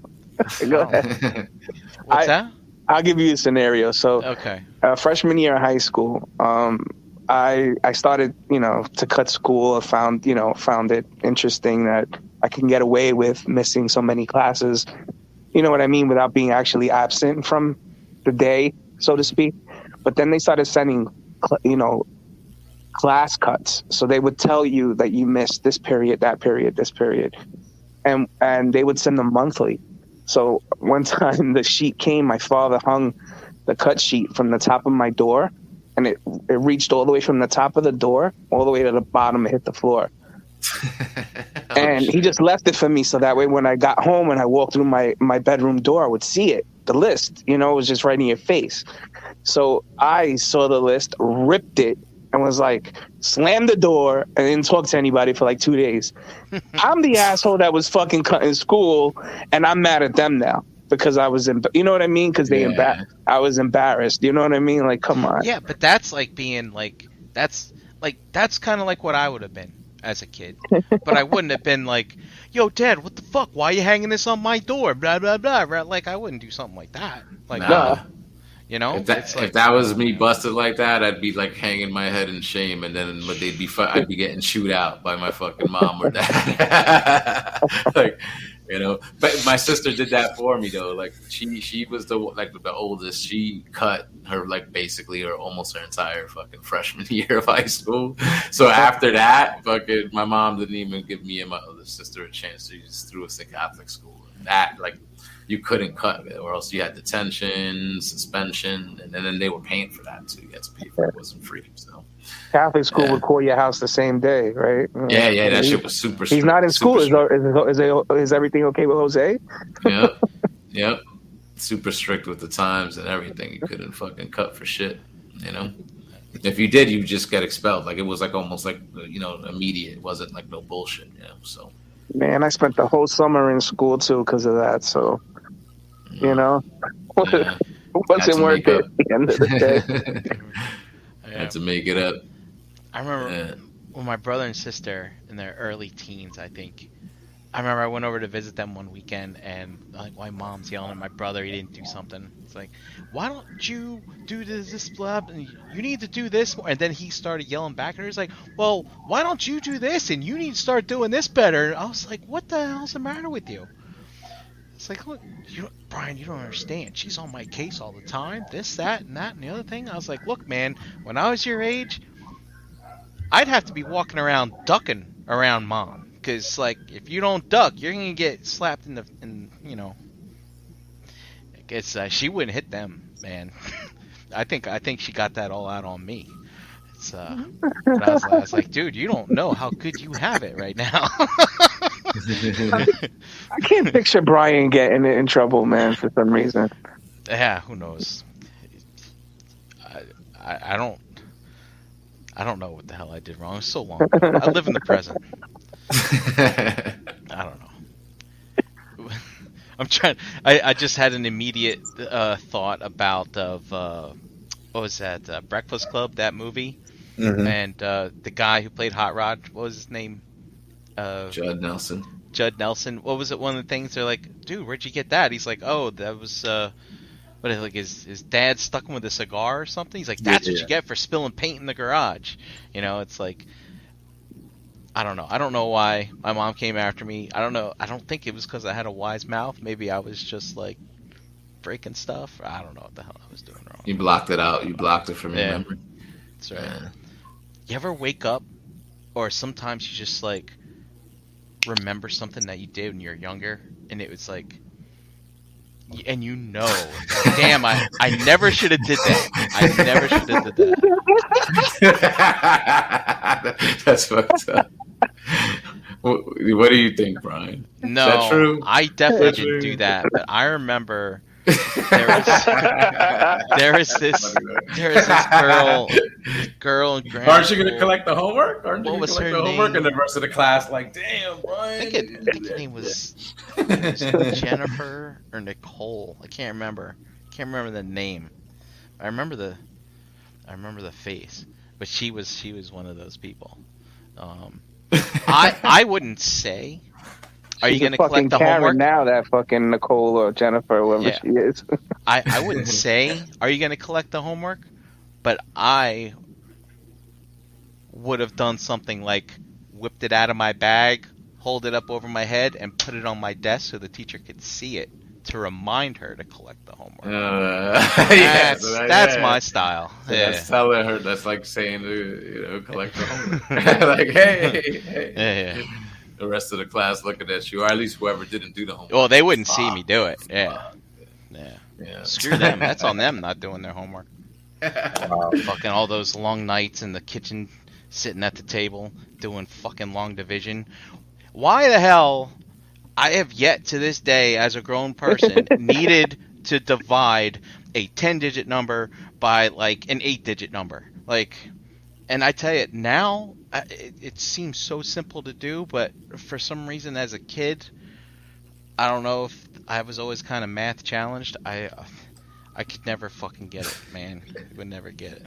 Go ahead. What's I- that? I'll give you a scenario. So, Okay. uh, freshman year of high school, um, I I started, you know, to cut school. I found, you know, found it interesting that I can get away with missing so many classes. You know what I mean, without being actually absent from the day, so to speak. But then they started sending, you know, class cuts. So they would tell you that you missed this period, that period, this period, and and they would send them monthly. So one time the sheet came, my father hung the cut sheet from the top of my door, and it it reached all the way from the top of the door all the way to the bottom and hit the floor. Oh, and he just left it for me so that way when I got home and I walked through my my bedroom door, I would see it, the list. You know, it was just right in your face. So I saw the list, ripped it, and was like, slammed the door, and didn't talk to anybody for like two days. I'm the asshole that was fucking cutting school, and I'm mad at them now because I was, in, you know what I mean? Because they Yeah. embar- I was embarrassed. You know what I mean? Like, come on. Yeah, but that's like being like that's like that's kind of like what I would have been as a kid. but I wouldn't have been like, "Yo, Dad, what the fuck? Why are you hanging this on my door?" Blah blah blah. Like I wouldn't do something like that. Like Nah. You know, If that, it's if that was me busted like that, I'd be like hanging my head in shame, and then but they'd be fu- I'd be getting chewed out by my fucking mom or dad. like you know, but my sister did that for me though. Like she she was the like the oldest. She cut her like basically or almost her entire fucking freshman year of high school. So after that, fucking my mom didn't even give me and my other sister a chance. She just threw us in Catholic school. And that like you couldn't cut it, or else you had detention, suspension, and then, then they were paying for that too. You had to pay for it; it wasn't free. So Catholic school Yeah. would call your house the same day, right? yeah, yeah, that He- shit was super. He's strict, not in school. Is, is, is, is everything okay with Jose? yep, yep. Super strict with the times and everything. You couldn't fucking cut for shit. You know, if you did, you just get expelled. Like it was like almost like you know immediate. It wasn't like no bullshit. You know, so Man, I spent the whole summer in school too because of that. So, you know, yeah. it wasn't to worth it at the end of the day. yeah. had to make it up. I remember Yeah. when my brother and sister in their early teens, I think. I remember I went over to visit them one weekend, and like my mom's yelling at my brother. He didn't do something. It's like, why don't you do this, this, blah, and you need to do this more. And then he started yelling back at her. He's like, well, why don't you do this, and you need to start doing this better. And I was like, what the hell's the matter with you? It's like, look, you Brian, you don't understand. She's on my case all the time. This, that, and that, and the other thing. I was like, look, man, when I was your age, I'd have to be walking around ducking around mom. Because, like, if you don't duck, you're going to get slapped in the, in, you know. I guess uh, she wouldn't hit them, man. I think I think she got that all out on me. It's, uh, I, was, I was like, dude, you don't know how good you have it right now. I can't picture Brian getting in trouble, man, for some reason. yeah, who knows? I, I I don't I don't know what the hell I did wrong. It's so long. ago. I live in the present. I don't know. I'm trying. I, I just had an immediate uh, thought about of uh, what was that uh, Breakfast Club that movie Mhm. and uh, the guy who played Hot Rod. What was his name? Uh, Judd Nelson. Judd Nelson. What was it? One of the things they're like, dude, where'd you get that? He's like, oh, that was uh, what? Like his his dad stuck him with a cigar or something. He's like, that's what Yeah. you get for spilling paint in the garage. You know, it's like. I don't know. I don't know why my mom came after me. I don't know. I don't think it was because I had a wise mouth. Maybe I was just like breaking stuff. I don't know what the hell I was doing wrong. You blocked it out. You blocked it from your Yeah. memory. That's right. Yeah. You ever wake up, or sometimes you just like remember something that you did when you were younger, and it was like, and you know, like, damn, I I never should have did that. I never should have did that. That's fucked up. What, what do you think, Brian? No, that true? I definitely That's didn't true. do that. But I remember there was there was this there was this girl girl in Aren't you going to collect the homework? Aren't you What going was to collect her the homework? name? And the rest of the class, like, damn, I think, it, I think her name was Jennifer or Nicole. I can't remember. I Can't remember the name. I remember the I remember the face. but she was she was one of those people. Um, I I wouldn't say. Are you She's a going to fucking collect the Karen homework? now? That fucking Nicole or Jennifer, whoever Yeah. she is. I, I wouldn't say, are you going to collect the homework? But I would have done something like whipped it out of my bag, hold it up over my head, and put it on my desk so the teacher could see it to remind her to collect the homework. Uh, that's so that- that's yeah. my style. Yeah. That's telling her. That's like saying, to, you know, collect the homework. like, hey, hey. Yeah, yeah. The rest of the class looking at you, or at least whoever didn't do the homework. Well, they wouldn't see me do it. Yeah. Fuck. Yeah. Yeah. Screw them. That's on them not doing their homework. Wow. Uh, fucking all those long nights in the kitchen, sitting at the table, doing fucking long division. Why the hell? I have yet to this day, as a grown person, needed to divide a 10 digit number by like an 8 digit number. Like, and I tell you, now I- it, it seems so simple to do, but for some reason, as a kid, I don't know if I was always kind of math challenged. I I could never fucking get it, man. I would never get it.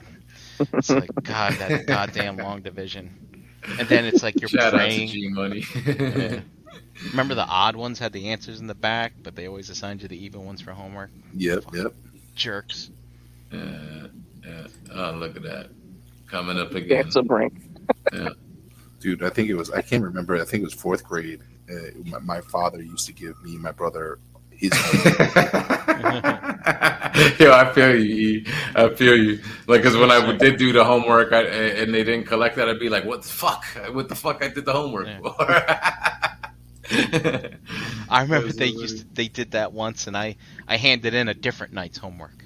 It's like God, that goddamn long division, and then it's like you're Shout out to. G Money. Yeah. Remember the odd ones had the answers in the back, but they always assigned you the even ones for homework. Yep, yep. Jerks. Yeah, yeah. Oh, look at that. Coming up again. That's a brink. Dude, I think it was, I can't remember. I think it was fourth grade. Uh, my, my father used to give me and my brother his Yo, I feel you. E. I feel you. Like, cause when I did do the homework I, and they didn't collect that, I'd be like, "What the fuck? What the fuck? I did the homework Yeah. for." I remember they so used they did that once, and I I handed in a different night's homework,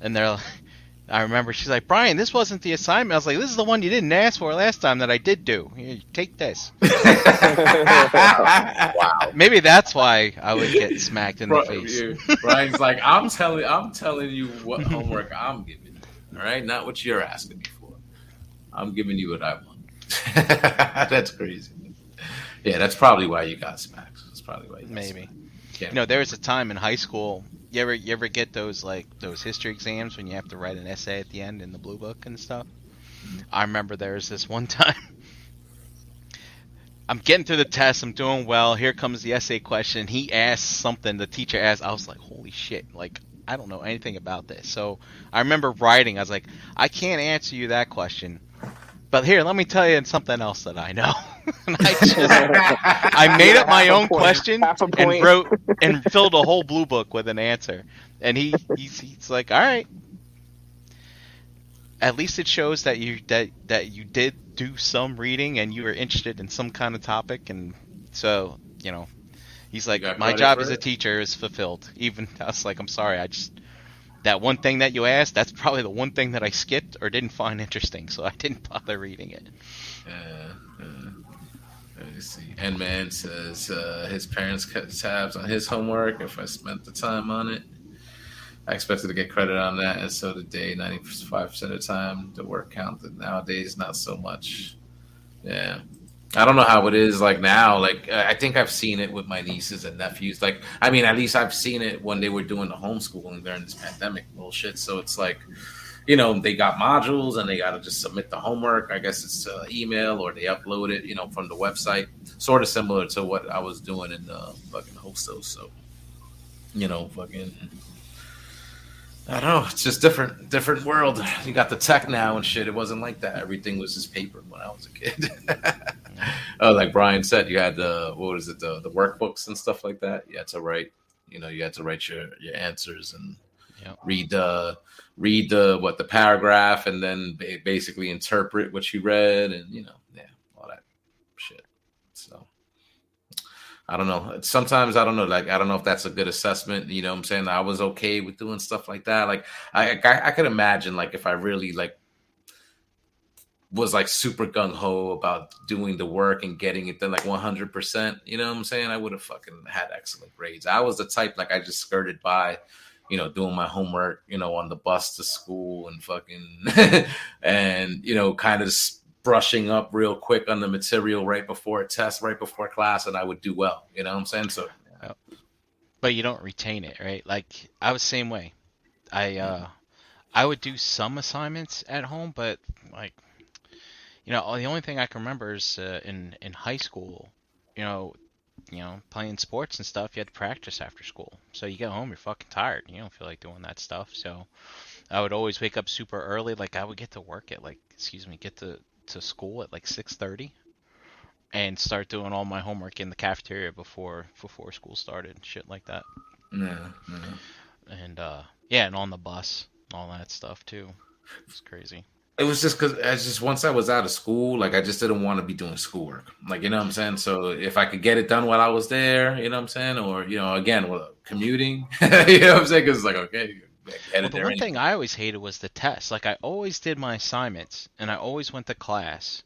and they're. like- I remember she's like, Brian, this wasn't the assignment. I was like, this is the one you didn't ask for last time that I did do. Here, take this. wow. Maybe that's why I would get smacked in the face. Brian's like, I'm telling, I'm telling you what homework I'm giving you. All right, not what you're asking me for. I'm giving you what I want. that's crazy. Yeah, that's probably why you got smacked. That's probably why. You got Maybe. smacked. Can't You know, there was a time in high school. You ever you ever get those like those history exams when you have to write an essay at the end in the blue book and stuff? I remember there was this one time. I'm getting through the test. I'm doing well. Here comes the essay question. He asked something. The teacher asked. I was like, "Holy shit!" Like I don't know anything about this. So I remember writing. I was like, "I can't answer you that question." But here, let me tell you something else that I know. I just I made up my own point. question and wrote and filled a whole blue book with an answer. And he he's, he's like, "All right." At least it shows that you that that you did do some reading and you were interested in some kind of topic, and so you know, he's like, got "My job as a teacher is fulfilled." Even I was like, "I'm sorry, I just." That one thing that you asked, that's probably the one thing that I skipped or didn't find interesting, so I didn't bother reading it. Uh, uh, let me see. And man says uh, his parents cut tabs on his homework. If I spent the time on it, I expected to get credit on that, and so did they. Ninety-five percent of the time, the work counted. Nowadays, not so much. Yeah, I don't know how it is like now. Like uh, I think I've seen it with my nieces and nephews. Like I mean, at least I've seen it when they were doing the homeschooling during this pandemic bullshit. So it's like you know, they got modules and they got to just submit the homework. I guess it's uh, email or they upload it, you know, from the website. Sort of similar to what I was doing in the fucking hostel. So, you know, fucking, I don't know. It's just different, different world. You got the tech now and shit. It wasn't like that. Everything was just paper when I was a kid. oh, like Brian said, you had the what was it, the the workbooks and stuff like that. You had to write, you know, you had to write your your answers and Yep. read the read the what the paragraph and then basically interpret what you read and you know yeah all that shit so i don't know sometimes i don't know like i don't know if that's a good assessment you know what i'm saying i was okay with doing stuff like that like i i, I could imagine like if i really like was like super gung ho about doing the work and getting it done like 100%. You know what I'm saying? I would have fucking had excellent grades. I was the type like I just skirted by, you know, doing my homework, you know, on the bus to school and fucking, and, you know, kind of just brushing up real quick on the material right before a test, right before class, and I would do well. You know what I'm saying? So, but you don't retain it, right? Like I was same way. I uh I would do some assignments at home, but like, you know, the only thing I can remember is uh, in in high school, you know, you know, playing sports and stuff. You had to practice after school, so you get home, you're fucking tired. You don't feel like doing that stuff. So I would always wake up super early. Like I would get to work at like, excuse me, get to to school at like six thirty, and start doing all my homework in the cafeteria before before school started, shit like that. Yeah, yeah. And uh, yeah, and on the bus, all that stuff too. It's crazy. It was just because I just once I was out of school, like I just didn't want to be doing schoolwork. Like you know what I'm saying. So if I could get it done while I was there, you know what I'm saying, or you know, again, well, commuting, you know what I'm saying, because it's like okay. Well, the one anyway. thing I always hated was the test. Like I always did my assignments and I always went to class,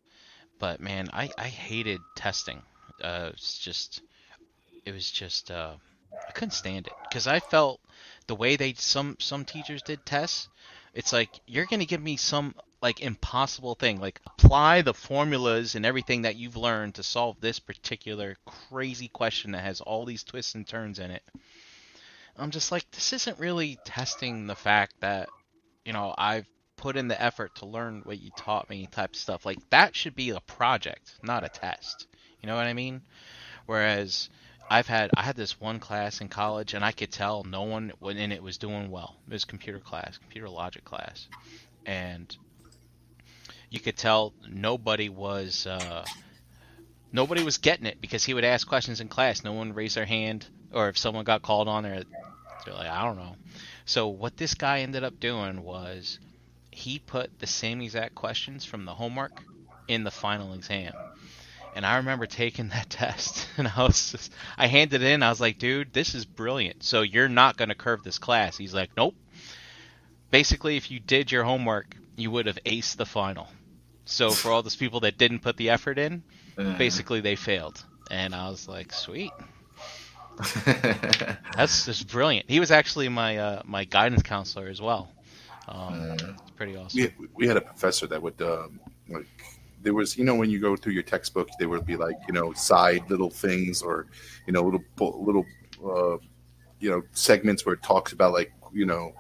but man, I I hated testing. Uh, it's just it was just uh, I couldn't stand it because I felt the way they some some teachers did tests. It's like you're gonna give me some like impossible thing, like apply the formulas and everything that you've learned to solve this particular crazy question that has all these twists and turns in it. I'm just like, this isn't really testing the fact that, you know, I've put in the effort to learn what you taught me type stuff. Like that should be a project, not a test. You know what I mean? Whereas I've had I had this one class in college and I could tell no one in it was doing well. It was computer class, computer logic class. And you could tell nobody was uh, nobody was getting it because he would ask questions in class. No one raised their hand, or if someone got called on, there, they're like, I don't know. So what this guy ended up doing was he put the same exact questions from the homework in the final exam. And I remember taking that test, and I was just, I handed it in. I was like, dude, this is brilliant. So you're not going to curve this class. He's like, nope. Basically, if you did your homework, you would have aced the final. So for all those people that didn't put the effort in, basically they failed. And I was like, sweet. That's just brilliant. He was actually my uh, my guidance counselor as well. Um, it's pretty awesome. we, we had a professor that would um, like there was you know when you go through your textbook there would be like you know side little things or you know little little uh, you know segments where it talks about like you know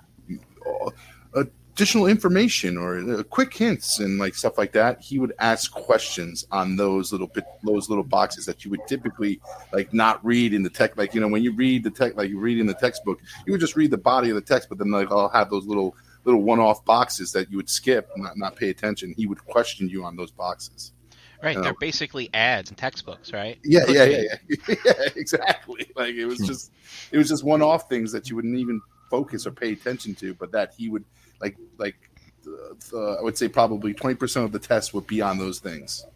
additional information or uh, quick hints and like stuff like that he would ask questions on those little bit those little boxes that you would typically like not read in the text like you know when you read the text like you read in the textbook you would just read the body of the text but then like i'll have those little little one-off boxes that you would skip, not not pay attention. He would question you on those boxes. Right, you they're basically ads and textbooks, right? Yeah, yeah, yeah, yeah, yeah, exactly. Like it was just, it was just one-off things that you wouldn't even focus or pay attention to, but that he would like, like, uh, uh, I would say probably twenty percent of the test would be on those things.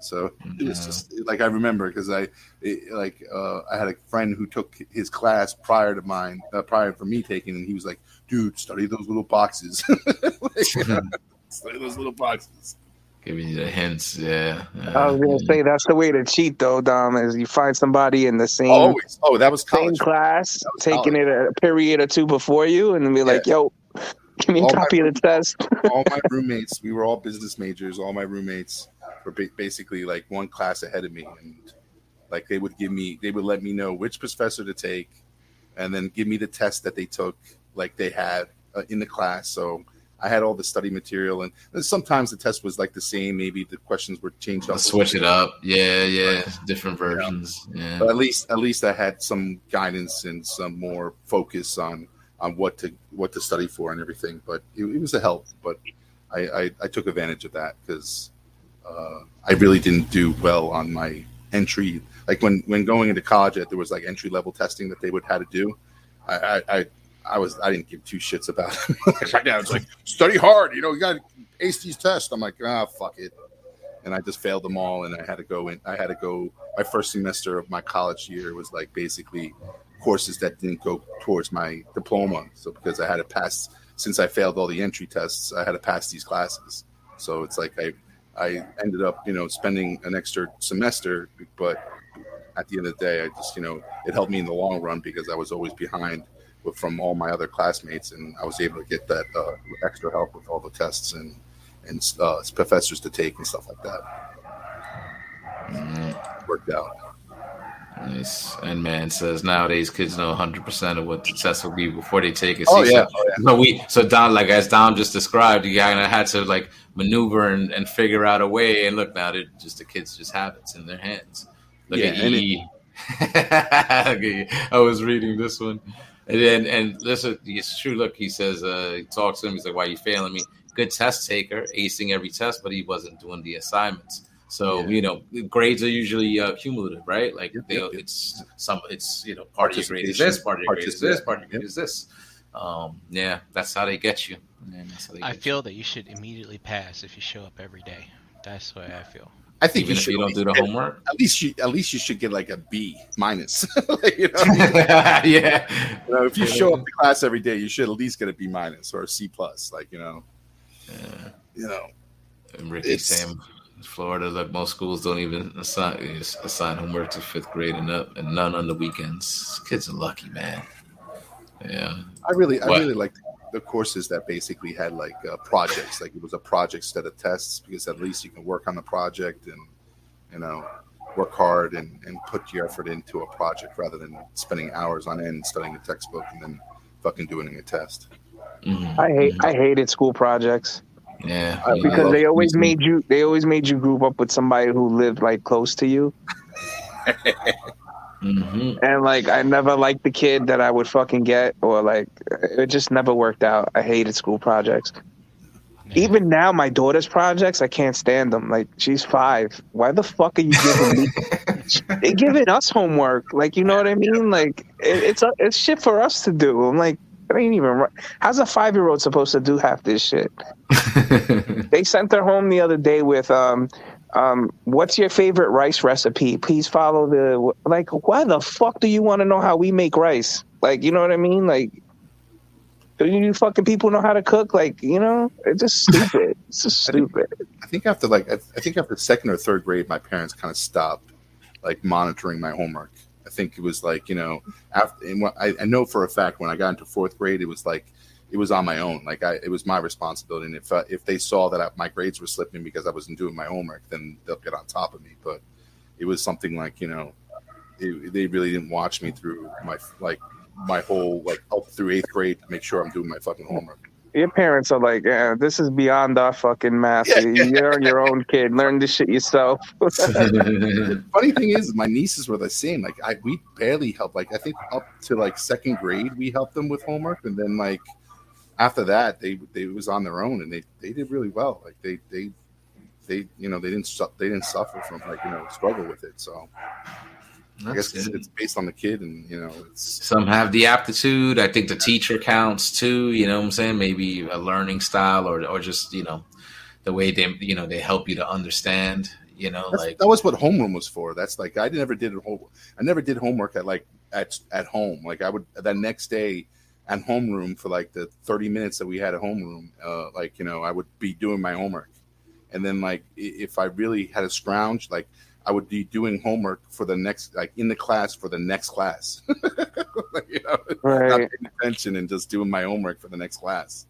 So it was just like I remember because I it, like uh, I had a friend who took his class prior to mine, uh, prior for me taking, and he was like, "Dude, study those little boxes. Like, study those little boxes." Giving you the hints, yeah. yeah. I was gonna say that's the way to cheat, though, Dom. Is you find somebody in the same Always. Oh, that was same class, That was taking it a period or two before you, and then be like, "Yo, give me a All copy of the test." all my roommates, we were all business majors. All my roommates were ba- basically like one class ahead of me, and like they would give me, they would let me know which professor to take, and then give me the test that they took, like they had uh, in the class. So I had all the study material, and, and sometimes the test was like the same. Maybe the questions were changed up. a Switch it up, yeah, yeah. Different versions, yeah. but at least at least I had some guidance and some more focus on on what to what to study for and everything. But it, it was a help. But I, I, I took advantage of that because uh, I really didn't do well on my entry. Like when when going into college, there was like entry level testing that they would have to do. I I, I, I was I didn't give two shits about it. right now, it's like study hard. You know, you got to ace these tests. I'm like, ah, fuck it. And I just failed them all, and I had to go in. I had to go. My first semester of my college year was like basically courses that didn't go towards my diploma. So because I had to pass, since I failed all the entry tests, I had to pass these classes. So it's like I, I ended up, you know, spending an extra semester, but at the end of the day, I just, you know, it helped me in the long run because I was always behind with, from all my other classmates, and I was able to get that uh, extra help with all the tests and and uh, professors to take and stuff like that. Mhm. Worked out. Nice. And man says nowadays kids know 100 percent of what success will be before they take it. Oh, See, yeah. So, we so Don like as Dom just described, you kind of had to like maneuver and, and figure out a way. And look now, they're just the kids just have it in their hands. Look Yeah, at E. Okay, I was reading this one. And then and listen, it's true. Look, he says uh he talks to him, he's like, Why are you failing me? Good test taker, acing every test, but he wasn't doing the assignments. So Yeah. you know, grades are usually uh, cumulative, right? Like Yep, they, yep, yep. it's some, it's you know, part of your grade is this, part of your grade is this, participation. part of your grade Yep. is this. Um, yeah, that's how they get you. And that's how they I get feel that you should immediately pass if you show up every day. That's the way I feel. I think even you if should you don't do the homework. At least you, at least you should get like a B minus. Like, you, know, yeah, You know, if you show up to class every day, you should at least get a B minus or a C plus. Like you know, yeah. you know. And Ricky It's- saying Florida, like most schools don't even assign assign homework to fifth grade and up, and none on the weekends. Kids are lucky, man. Yeah, I really, I really liked the courses that basically had like uh, projects. Like it was a project instead of tests, because at least you can work on the project and you know work hard and, and put your effort into a project rather than spending hours on end studying a textbook and then fucking doing a test. Mhm. I hate I hated school projects yeah, I- you because they always me made you they always made you group up with somebody who lived like close to you. Mhm. And like I never liked the kid that I would fucking get or like it just never worked out. I hated school projects. Even now my daughter's projects, I can't stand them. Like she's five. Why the fuck are you giving me they giving us homework? Like you know what I mean? Like it, it's a, it's shit for us to do. I'm like it ain't even right. How's a five year old supposed to do half this shit? They sent her home the other day with um um what's your favorite rice recipe? Please follow the like why the fuck do you want to know how we make rice? Like you know what I mean? Like do you fucking people know how to cook? Like, you know, it's just stupid. It's just I think- stupid. I think after like I, I think after second or third grade, my parents kind of stopped like monitoring my homework. I think it was like you know after and what, I, I know for a fact when I got into fourth grade, it was like it was on my own. Like I, it was my responsibility. And if uh, if they saw that I, my grades were slipping because I wasn't doing my homework, then they'll get on top of me. But it was something like you know it, they really didn't watch me through my like my whole like up through eighth grade to make sure I'm doing my fucking homework. Your parents are like, yeah, this is beyond our fucking math. Yeah. You're your own kid. Learn this shit yourself. funny thing is, my nieces were the same. Like I, we barely helped. Like I think up to like second grade, we helped them with homework, and then like after that, they they was on their own, and they they did really well. Like they they they you know they didn't su- they didn't suffer from like you know struggle with it. So I guess it's, it's based on the kid, and you know it's Some have the aptitude. I think the teacher counts too. You know what I'm saying? Maybe a learning style or or just you know the way they you know they help you to understand. You know, That's, like that was what homeroom was for. That's like I never did a whole. I never did homework at like at at home. Like I would that next day at homeroom for like the thirty minutes that we had at homeroom. Uh, like you know I would be doing my homework, and then like if I really had a scrounge, like I would be doing homework for the next like in the class for the next class. Like, you know, not right. paying attention and just doing my homework for the next class,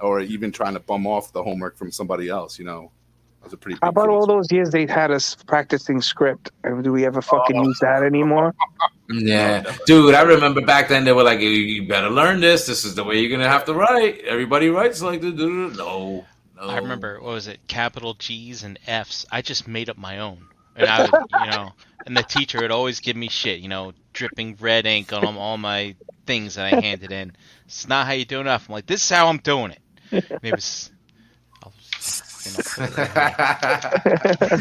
or even trying to bum off the homework from somebody else. You know, that was a pretty. How about deal. all those years they had us practicing script? Do we ever fucking oh. use that anymore? Yeah, dude, I remember back then they were like, "You- "You better learn this. This is the way you're gonna have to write. Everybody writes like this." No, no. I remember what was it? Capital G's and F's. I just made up my own, and I would, you know, and the teacher would always give me shit, you know, dripping red ink on all my things that I handed in. It's not how you do enough. I'm like, this is how I'm doing it. And it was, I'll, you know, put it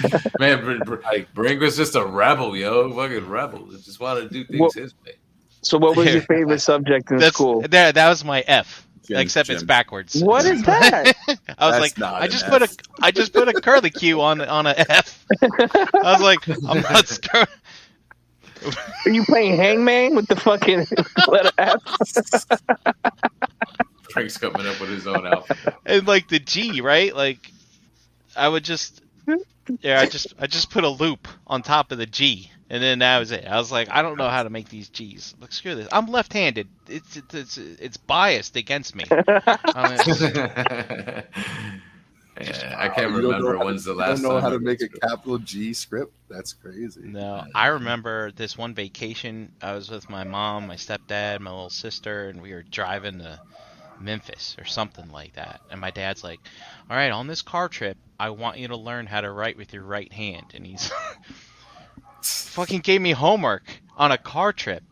away. Man, Br- Br- Brink was just a rebel, yo, fucking rebel. Just wanted to do things Well- his way. So, what was your favorite subject in That's, school? There, that was my F. Jim, except it's backwards. What is that? I was That's like, I just F. put a, I just put a curly Q on on a F. I was like, I'm not scared. Are you playing Hangman with the fucking letter F? Frank's coming up with his own outfit. and like the G, right? Like I would just yeah, I just I just put a loop on top of the G, and then that was it. I was like, I don't know how to make these G's. Look, screw this. I'm left-handed. It's it's it's, it's biased against me. I mean, Yeah, I can't You remember how- when's the You last don't know time. how I to make a capital G script? That's crazy. No, I remember this one vacation. I was with my mom, my stepdad, my little sister, and we were driving to Memphis or something like that. And my dad's like, "All right, on this car trip, I want you to learn how to write with your right hand." And he's fucking gave me homework on a car trip.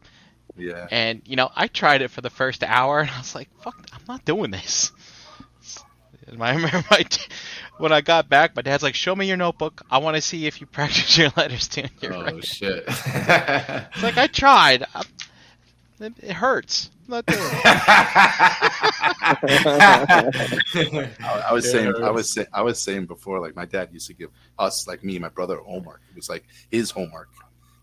Yeah. And you know, I tried it for the first hour, and I was like, "Fuck, I'm not doing this." And I remember my d- when I got back, my dad's like, "Show me your notebook. I want to see if you practice your letters your Oh writing." shit! It's like I tried. I, it, it hurts. I'm not doing it. I, I was Yeah, saying, it I was- was saying, I was saying before, like my dad used to give us, like me and my brother, homework. It was like his homework,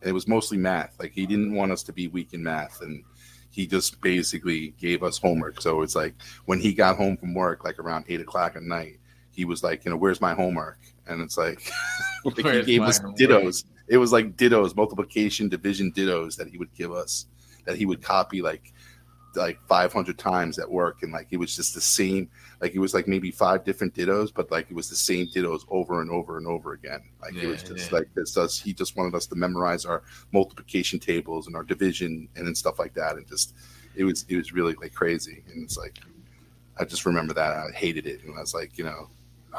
and it was mostly math. Like he didn't want us to be weak in math, and he just basically gave us homework. So it's like when he got home from work, like around eight o'clock at night, he was like, you know, where's my homework? And it's like, like he gave us homework? dittos. It was like dittos, multiplication, division dittos that he would give us, that he would copy like like 500 times at work. And like it was just the same like it was like maybe five different dittos but like it was the same dittos over and over and over again. Like it was just yeah. like this us he just wanted us to memorize our multiplication tables and our division and then stuff like that. And just it was it was really like crazy. And it's like i just remember that. I hated it. And i was like you know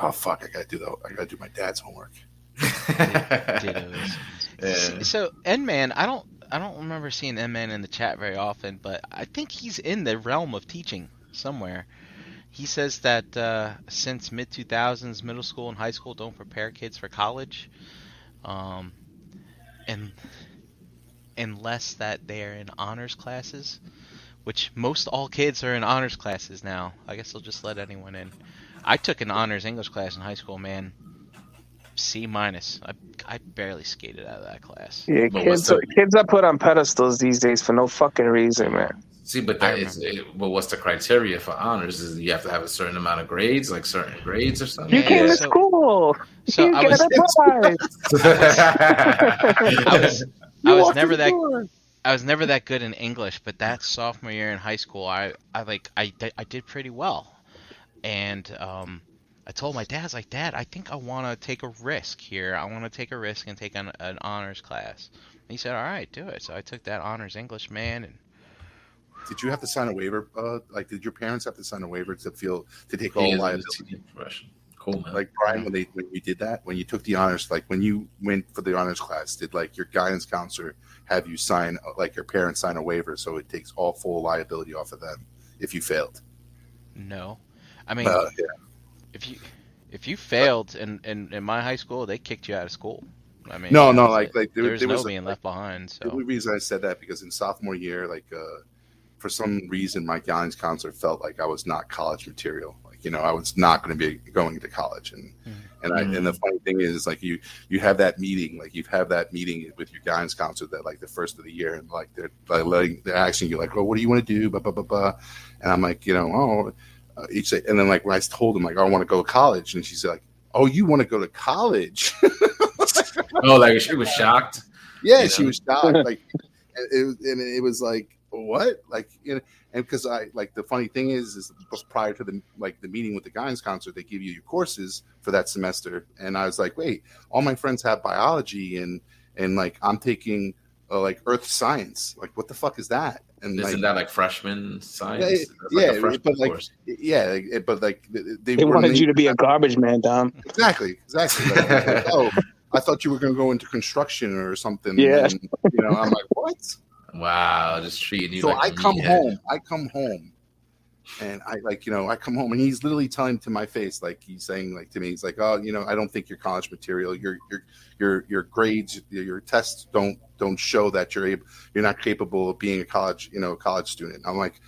oh fuck i gotta do the i gotta do my dad's homework. Dittos. Yeah. So N Man, I don't, I don't remember seeing N Man in the chat very often, but I think he's in the realm of teaching somewhere. He says that uh, since mid 2000s, middle school and high school don't prepare kids for college, um, and unless that they're in honors classes, which most all kids are in honors classes now. I guess they'll just let anyone in. I took an honors English class in high school, man. C minus. I, I barely skated out of that class. Yeah, But kids, what's the- kids are put on pedestals these days for no fucking reason, man. See, but that is, it, but what's the criteria for honors? Is you have to have a certain amount of grades, like certain grades or something? You Yeah, came to so- school. so you I get was- a prize. I was You I was walked never in the that door. I was never that good in English, but that sophomore year in high school, I, I like I, di- I did pretty well, and um, I told my dad, I was like, Dad, I think I want to take a risk here. I want to take a risk and take an, an honors class. And he said, All right, do it. So I took that honors English, man, and did you have to sign a waiver uh like did your parents have to sign a waiver to feel to take all is liability. Cool, man. like Brian when they when you did that when you took the honors like when you went for the honors class did like your guidance counselor have you sign like your parents sign a waiver so it takes all full liability off of them if you failed no. I mean, uh, yeah. If you if you failed in, in, in my high school, they kicked you out of school. I mean, no no like like there, there was no was being left behind. So. the only reason i said that because in sophomore year like uh for some reason my guidance counselor felt like i was not college material like you know i was not going to be going to college and Mhm. and I, and the funny thing is like you you have that meeting like you have that meeting with your guidance counselor that like the first of the year and like they're like letting, they're asking you like well what do you want to do blah blah blah blah and i'm like you know oh uh, each day. And then like when i told him like i want to go to college and she's like oh you want to go to college? Oh, like she was shocked. yeah You she know? was shocked like and it, was- and it was like what? Like you know and because i like the funny thing is is prior to the like the meeting with the guidance counselor they give you your courses for that semester. And i was like wait all my friends have biology and and like i'm taking uh, like earth science. Like what the fuck is that and Isn't like that like freshman science? Yeah, That's yeah, freshman but, like, course. yeah it- but like they, they, They wanted you to be a garbage man, Dom. exactly exactly like, like, oh i thought you were going to go into construction or something Yeah. and, you know i'm like what wow, just treating you so like I a come meathead. home. I come home, and I like you know I come home, and he's literally telling to my face, like he's saying like to me, he's like, oh, you know, I don't think you're college material. Your your your your grades, your, tests don't don't show that you're able, you're not capable of being a college, you know, a college student. I'm like.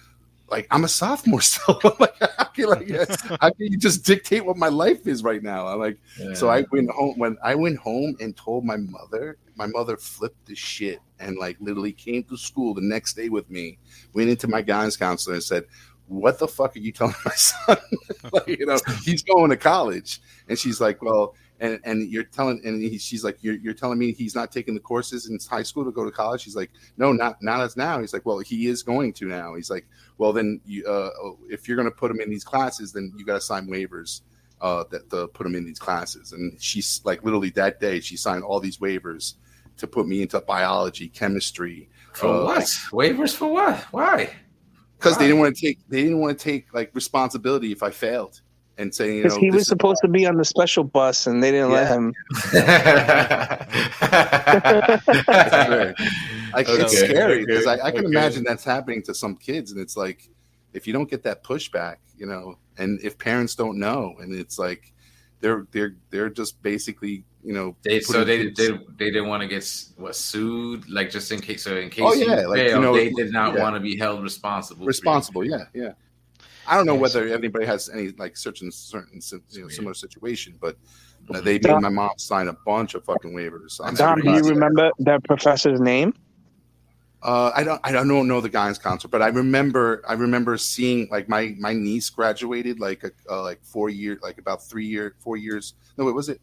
Like I'm a sophomore still. I'm like, how can, like, how can you just dictate what my life is right now? I'm like, Yeah. so I went home when I went home and told my mother. My mother flipped the shit and like literally came to school the next day with me. Went into my guidance counselor and said, "What the fuck are you telling my son? like, you know, he's going to college." And she's like, "Well." And, and you're telling and he, she's like you're, you're telling me he's not taking the courses in high school to go to college he's like no not not as now he's like well he is going to now he's like well then you uh, if you're going to put him in these classes then you got to sign waivers uh, that to put him in these classes. And she's like literally that day she signed all these waivers to put me into biology, chemistry. For uh, what? Waivers for what? Why? Because they didn't want to take they didn't want to take like responsibility if I failed and saying Because he was supposed to be on the special bus and they didn't let him. Right. Like it's Okay, scary okay, because I, I can okay. imagine that's happening to some kids, and it's like if you don't get that pushback, you know, and if parents don't know, and it's like they're they're they're just basically you know They so they they, they didn't want to get s- what sued like just in case so in case Oh, you yeah, like, you know, they did not yeah. want to be held responsible. responsible. Yeah, yeah. I don't know Yeah, whether anybody has any like certain certain you know, weird. similar situation, but uh, they made my mom sign a bunch of fucking waivers. on Dom, do you remember that professor's name? Uh, I don't. I don't know, the Guy's concert, but I remember. I remember seeing like my my niece graduated like a uh, like four year, like about three year, four years. No, it was it.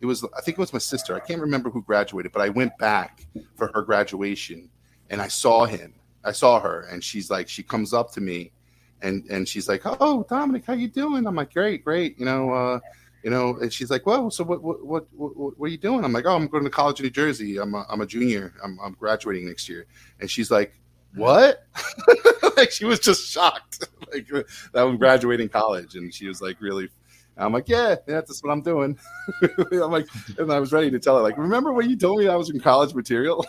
It was. I think it was my sister. I can't remember who graduated, but I went back for her graduation, and I saw him. I saw her, and she's like, she comes up to me, and and she's like, "Oh, Dominic, how you doing?" I'm like, "Great, great." You know, uh, you know, and she's like, "Well, so what, what, what, what, what are you doing?" I'm like, "Oh, I'm going to college in New Jersey. I'm a, I'm a junior. I'm, I'm graduating next year." And she's like, "What?" like she was just shocked, like that I'm graduating college, and she was like, "Really?" I'm like, "Yeah, yeah, that's what I'm doing." I'm like, and I was ready to tell her, like, "Remember when you told me I was in college material?"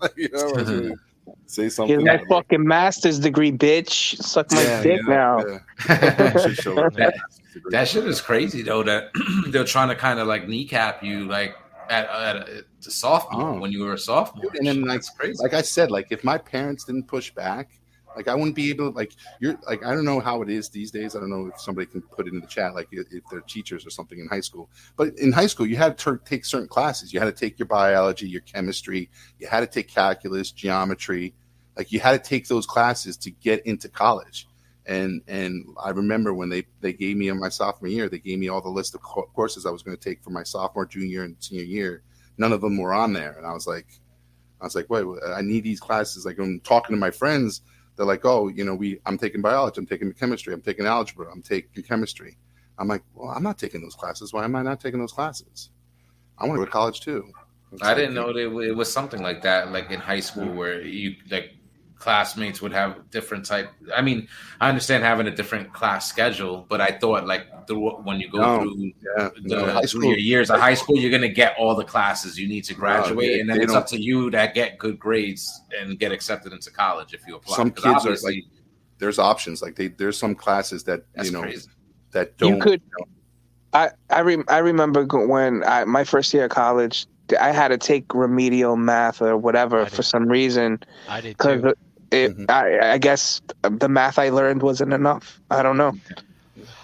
like, you know, say something. something. my fucking master's degree, bitch. Suck my Yeah, dick yeah, now. yeah. Should show her That- shit is crazy though. That they're trying to kind of like kneecap you like at, at a, to sophomore Oh. when you were a sophomore. And then, like, that's crazy. like I said, like if my parents didn't push back, like I wouldn't be able. To like you're, like I don't know how it is these days. I don't know if somebody can put it in the chat, like if if they're teachers or something in high school. But in high school, you had to take certain classes. You had to take your biology, your chemistry. You had to take calculus, geometry. Like you had to take those classes to get into college. And and I remember when they they gave me in my sophomore year, they gave me all the list of co- courses I was going to take for my sophomore, junior, and senior year. None of them were on there, and I was like, I was like, wait, I need these classes. Like I'm talking to my friends, they're like, oh, you know, we, I'm taking biology, I'm taking chemistry, I'm taking algebra, I'm taking chemistry. I'm like, well, I'm not taking those classes. Why am I not taking those classes? I want to go to college too. It's I like, didn't know that it was something like that, like in high school, where you like classmates would have different type. I mean, I understand having a different class schedule, but I thought like through when you go No, through Yeah, the, no, high through school. your years of high school, you're gonna get all the classes you need to graduate, they- and then it's up to you to get good grades and get accepted into college if you apply. Some 'Cause kids are, obviously, There's options. Like they, there's some classes that you know crazy. that don't. You could. I I, re, I remember when I my first year of college, I had to take remedial math or whatever for some reason I did too. It. Mhm. I, I guess the math I learned wasn't enough. I don't know.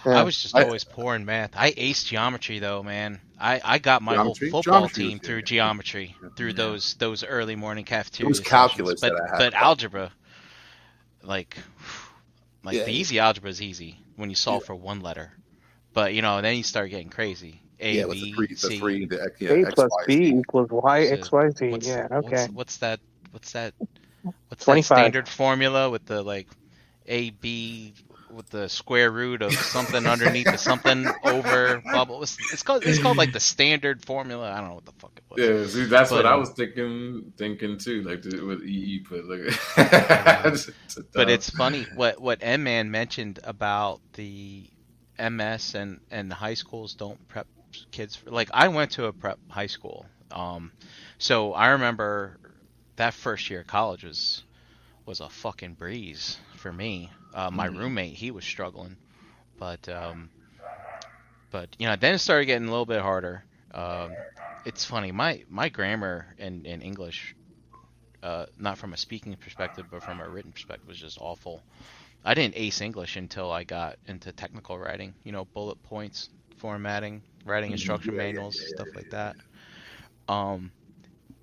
Yeah. I was just I- always poor in math. I aced geometry though, man. I, I got my Geometry? whole football Geometry team through yeah. geometry, through Yeah. those those early morning cafeteria. It was calculus sessions. that but I had. but algebra, like like Yeah. the easy algebra is easy when you solve for one letter, but you know then you start getting crazy. A yeah, with the B three, the three, the yeah, A X, plus Y, B Z. equals Y So X Y Z. What's, Yeah. what's- Okay. What's, that? What's that? What's 25. that standard formula with the like A B with the square root of something underneath the something over blah blah. It's, it's called it's called like the standard formula. I don't know what the fuck it was. Yeah, see, that's what I um, was thinking, thinking too. Like with what you put, like, But it's funny what what M Man mentioned about the MS and and the high schools don't prep kids for like I went to a prep high school. Um so I remember that first year of college was was a fucking breeze for me. Uh, my Mhm. roommate, he was struggling. But um but you know, then it started getting a little bit harder. Um it's funny, my my grammar in, in English uh, not from a speaking perspective, but from a written perspective, was just awful. I didn't ace English until I got into technical writing. You know, bullet points, formatting, writing instruction Mm-hmm. Yeah, manuals, stuff like that. Um,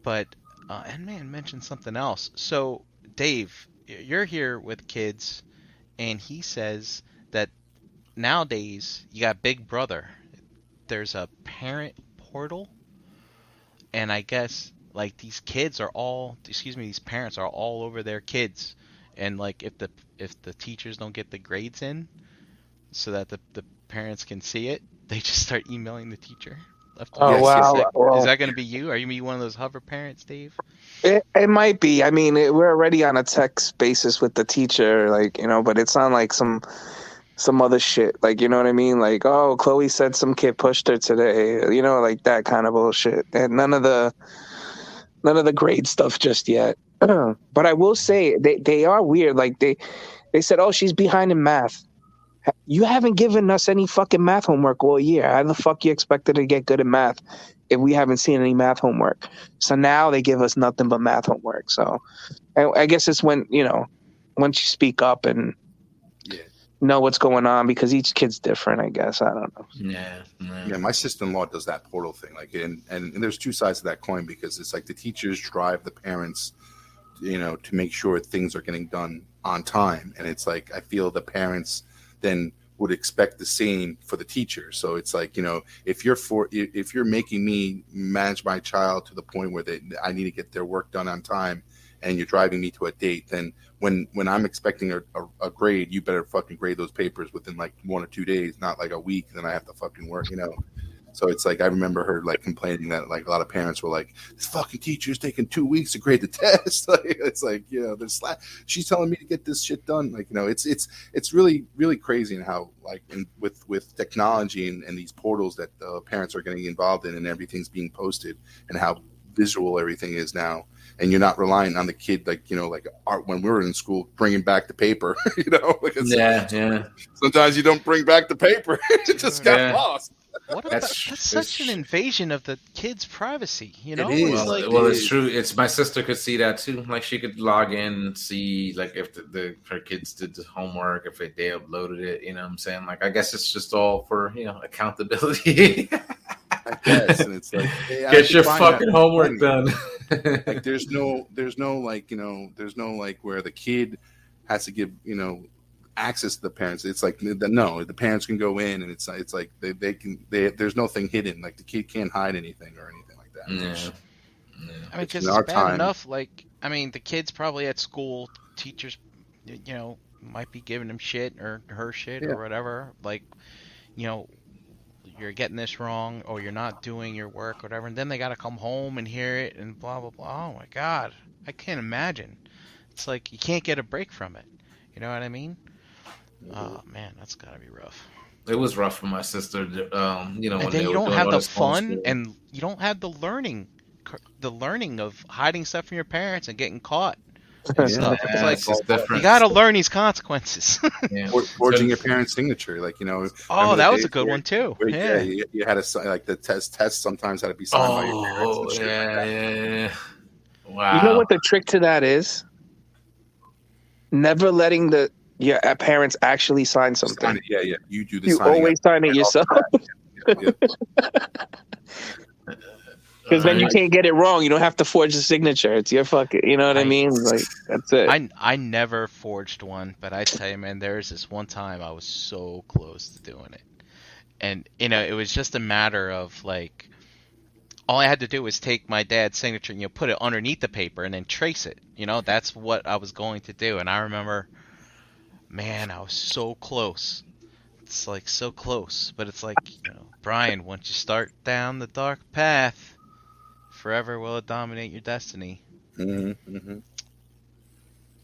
but uh, and man mentioned something else. So Dave, you're here with kids, and he says that nowadays you got Big Brother. There's a parent portal, and I guess like these kids are all excuse me these parents are all over their kids and like if the if the teachers don't get the grades in so that the, the parents can see it they just start emailing the teacher. Left Oh. Yes, Is wow. that- Well- is that going to be you? Are you gonna be one of those hover parents, Dave? It, it might be. I mean, it, we're already on a text basis with the teacher, like you know, but it's not like some some other shit. Like you know what I mean? Like, oh, Chloe said some kid pushed her today. You know, like that kind of bullshit. And none of the none of the grade stuff just yet. but I will say they they are weird. Like they they said, oh, she's behind in math. You haven't given us any fucking math homework all year. How the fuck you expected to get good at math if we haven't seen any math homework? So now they give us nothing but math homework. So I, I guess it's when you know once you speak up and Yeah. know what's going on because each kid's different. I guess I don't know. Yeah, yeah. Yeah, my sister-in-law does that portal thing. Like, and, and and there's two sides to that coin because it's like the teachers drive the parents, you know, to make sure things are getting done on time, and it's like I feel the parents then would expect the same for the teacher. So it's like you know, if you're for if you're making me manage my child to the point where they I need to get their work done on time, and you're driving me to a date, then when when I'm expecting a, a, a grade, you better fucking grade those papers within like one or two days, not like a week. Then I have to fucking work, you know. So it's like I remember her like complaining that like a lot of parents were like, "This fucking teacher's taking two weeks to grade the test." like, it's like you know, there's sla- she's telling me to get this shit done. Like you know, it's it's it's really really crazy in how like in, with with technology and, and these portals that uh, parents are getting involved in, and everything's being posted, and how visual everything is now and you're not relying on the kid like you know like art when we were in school bringing back the paper you know like yeah, yeah. sometimes you don't bring back the paper it just got Yeah. lost What about, That's- that's, that's- such an invasion of the kid's privacy. You know, It is. It's Well, like well, it it's true. It's my sister could see that too. Like she could log in and see like if the, the her kids did the homework, if they, they uploaded it. You know what I'm saying? Like I guess it's just all for you know accountability. I guess and it's like hey, Get your fucking homework funny. done. like there's no there's no like you know there's no like where the kid has to give you know access to the parents it's like the, no the parents can go in and it's it's like they, they can they there's nothing hidden like the kid can't hide anything or anything like that yeah. Which- yeah. I mean, It's because in it's bad time. enough. Like, I mean, the kids probably at school, teachers, you know, might be giving them shit or her shit Yeah. or whatever. Like, you know, you're getting this wrong or you're not doing your work, whatever. And then they got to come home and hear it and blah blah blah. Oh my god, I can't imagine. It's like you can't get a break from it. You know what I mean? Oh man, that's gotta be rough. It was rough for my sister. Um, you know, when and then they you don't have the fun and you don't have the learning the learning of hiding stuff from your parents and getting caught and stuff. Yeah, It's like it's different. you got to learn these consequences. Yeah. Forging your parents' signature, like you know. oh, that was a good where- one too. where, yeah, Yeah. you, you had to like the test. Test sometimes had to be signed by your parents. Oh, yeah, like yeah, yeah. Wow. You know what the trick to that is? Never letting the your uh, parents actually sign Sign something. it. Yeah, yeah. You do the signing. You signing. always sign it yourself Yeah, yeah. because then you can't get it wrong. You don't have to forge the signature. It's your fucking. You know what I I- mean? Like that's it. I I never forged one, but I tell you, man, there was this one time I was so close to doing it, and you know, it was just a matter of like, all I had to do was take my dad's signature and you know, put it underneath the paper and then trace it. You know, that's what I was going to do, and I remember, man, I was so close. It's like so close, but it's like you know, Brian, once you start down the dark path, forever will it dominate your destiny. Mhm, mhm.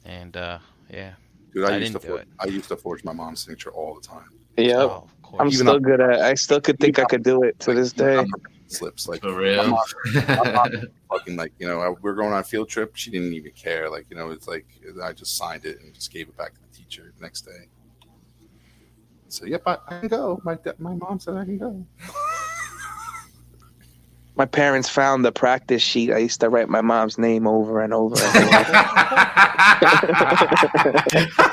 And uh, yeah, Dude, I, I used didn't to do forge, it. I used to forge my mom's signature all the time. Yeah, Oh, of. I'm even still on- good at. I still could think I could do it to this day. Slips like For real? My mom- fucking like you know I, we're going on a field trip. She didn't even care. Like you know it's like I just signed it and just gave it back to the teacher the next day. So yep, I, I can go. My my mom said I can go. My parents found the practice sheet. I used to write my mom's name over and over. And over.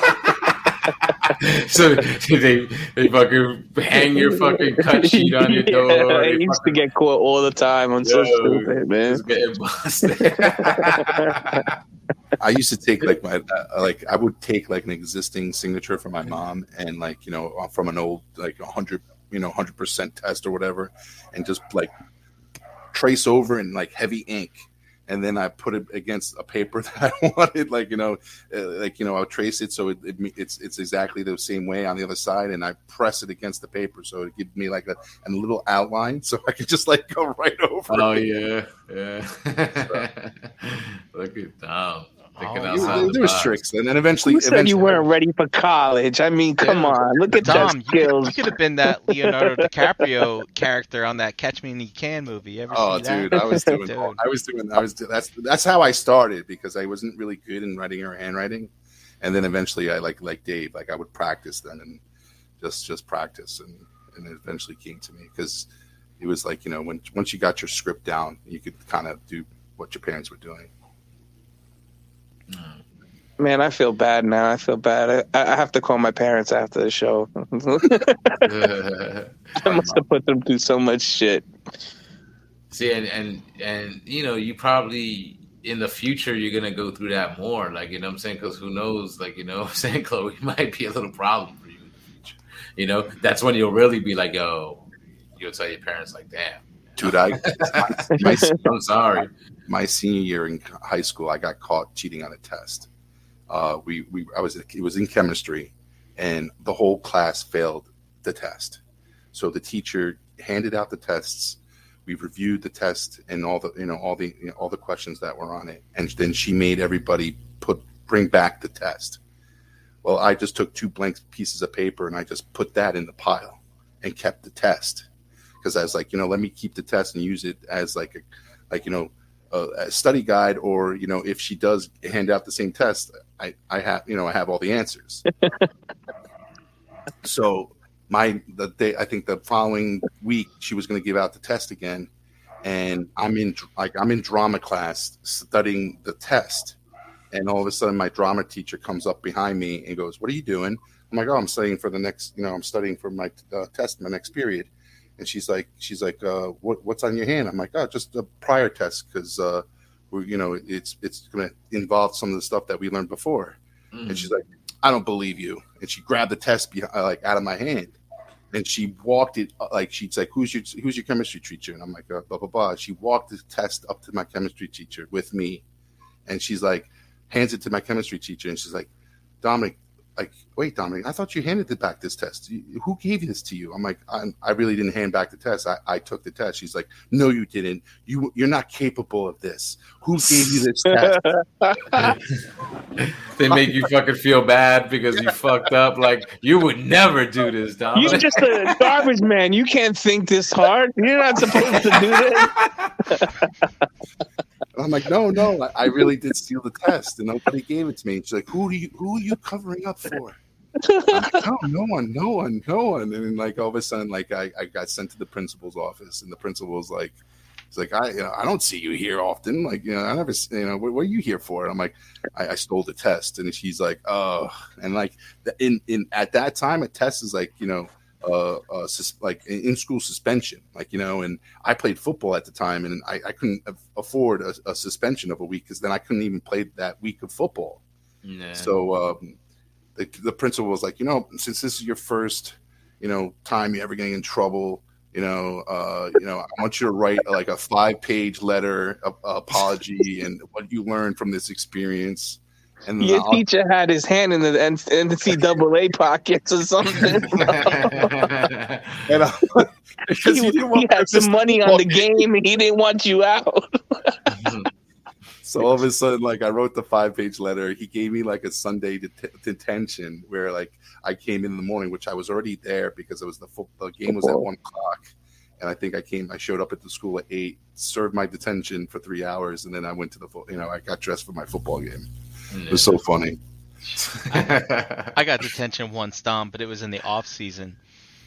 so they they fucking hang your fucking cut sheet on your door. Yeah, I They used to get caught all the time. I'm so stupid, man. getting busted. I used to take like my uh, like I would take like an existing signature from my mom and like you know uh, from an old like a hundred you know hundred percent test or whatever, and just like trace over in like heavy ink and then I put it against a paper that I wanted, like you know, uh, like you know, I'll trace it so it, it, it's it's exactly the same way on the other side, and I press it against the paper so it gives me like a, a little outline, so I can just like go right over. Oh it. yeah, yeah. Look at Dom. Thinking Oh, outside there the was box. tricks, and then eventually, Who said eventually you weren't ready for college? I mean, come Dude. on, look at Dom, your you could, skills. you could have been that Leonardo DiCaprio character on that Catch Me When You Can movie. You ever Oh, see that? dude, I was doing. Dude. I was doing. I was. That's that's how I started because I wasn't really good in writing or handwriting, and then eventually I like like Dave, like I would practice then and just just practice, and and it eventually came to me because it was like you know when once you got your script down, you could kind of do what your parents were doing. Man, I feel bad now. I feel bad. I, I have to call my parents after the show. I must have put them through so much shit. See, and, and and you know, you probably in the future you're gonna go through that more. Like you know, what I'm saying because who knows? Like you know, I'm saying Chloe might be a little problem for you in the future. You know, that's when you'll really be like, yo, you'll tell your parents like, damn, Dude, I my, I'm sorry. my senior year in high school, I got caught cheating on a test. Uh, we, we, I was, it was in chemistry, and the whole class failed the test. So the teacher handed out the tests. We reviewed the test and all the, you know, all the, you know, all the questions that were on it, and then she made everybody put bring back the test. Well, I just took two blank pieces of paper and I just put that in the pile and kept the test because I was like, you know, let me keep the test and use it as like a, like you know, a, a study guide, or you know, if she does hand out the same test, I I have you know I have all the answers. so my the day I think the following week she was going to give out the test again, and I'm in like I'm in drama class studying the test, and all of a sudden my drama teacher comes up behind me and goes, "What are you doing?" I'm like, "Oh, I'm studying for the next you know I'm studying for my uh, test my next period." And she's like she's like uh, what, what's on your hand? I'm like oh just a prior test because uh, we're you know it's it's going to involve some of the stuff that we learned before. Mm. and she's like i don't believe you. And she grabbed the test behind, like out of my hand. And she walked it uh, like she's like who's your who's your chemistry teacher? And i'm like uh, blah blah blah. She walked the test up to my chemistry teacher with me. And she's like hands it to my chemistry teacher. And she's like dominic like, wait, Dominic, I thought you handed it back this test. Who gave this to you? I'm like, i I really didn't hand back the test. I, I took the test. She's like, no, you didn't. You you're not capable of this. Who gave you this test? they make you fucking feel bad because you fucked up. Like you would never do this, Dominic. You're just a garbage man. You can't think this hard. You're not supposed to do this. And I'm like, no, no, I, really did steal the test, and nobody gave it to me. And she's like, who do you who are you covering up for? Like, no, no one, no one, no one. And then like all of a sudden, like I, I got sent to the principal's office, and the principal was like, he's like, I you know, I don't see you here often. Like, you know, I never, you know, what, what are you here for? And I'm like, I, I stole the test, and she's like, oh, and like in in at that time, a test is like, you know. Uh, uh, sus- like in school suspension, like you know, and I played football at the time, and I, I couldn't afford a, a suspension of a week because then I couldn't even play that week of football. Yeah. So um, the, the principal was like, you know, since this is your first, you know, time you ever getting in trouble, you know, uh, you know, I want you to write like a five page letter of apology and what you learned from this experience. And then Your I'll- teacher had his hand in the N- NCAA pockets or something. and I- because he, he didn't he want had some money on the game and he didn't want you out. So all of a sudden, like I wrote the five page letter. He gave me like a Sunday det- detention where like I came in the morning, which I was already there because it was the football game was at one o'clock, and I think I came. I showed up at the school at eight, served my detention for three hours, and then I went to the fo- you know I got dressed for my football game. It was so funny. I got detention once, Dom, but it was in the off season,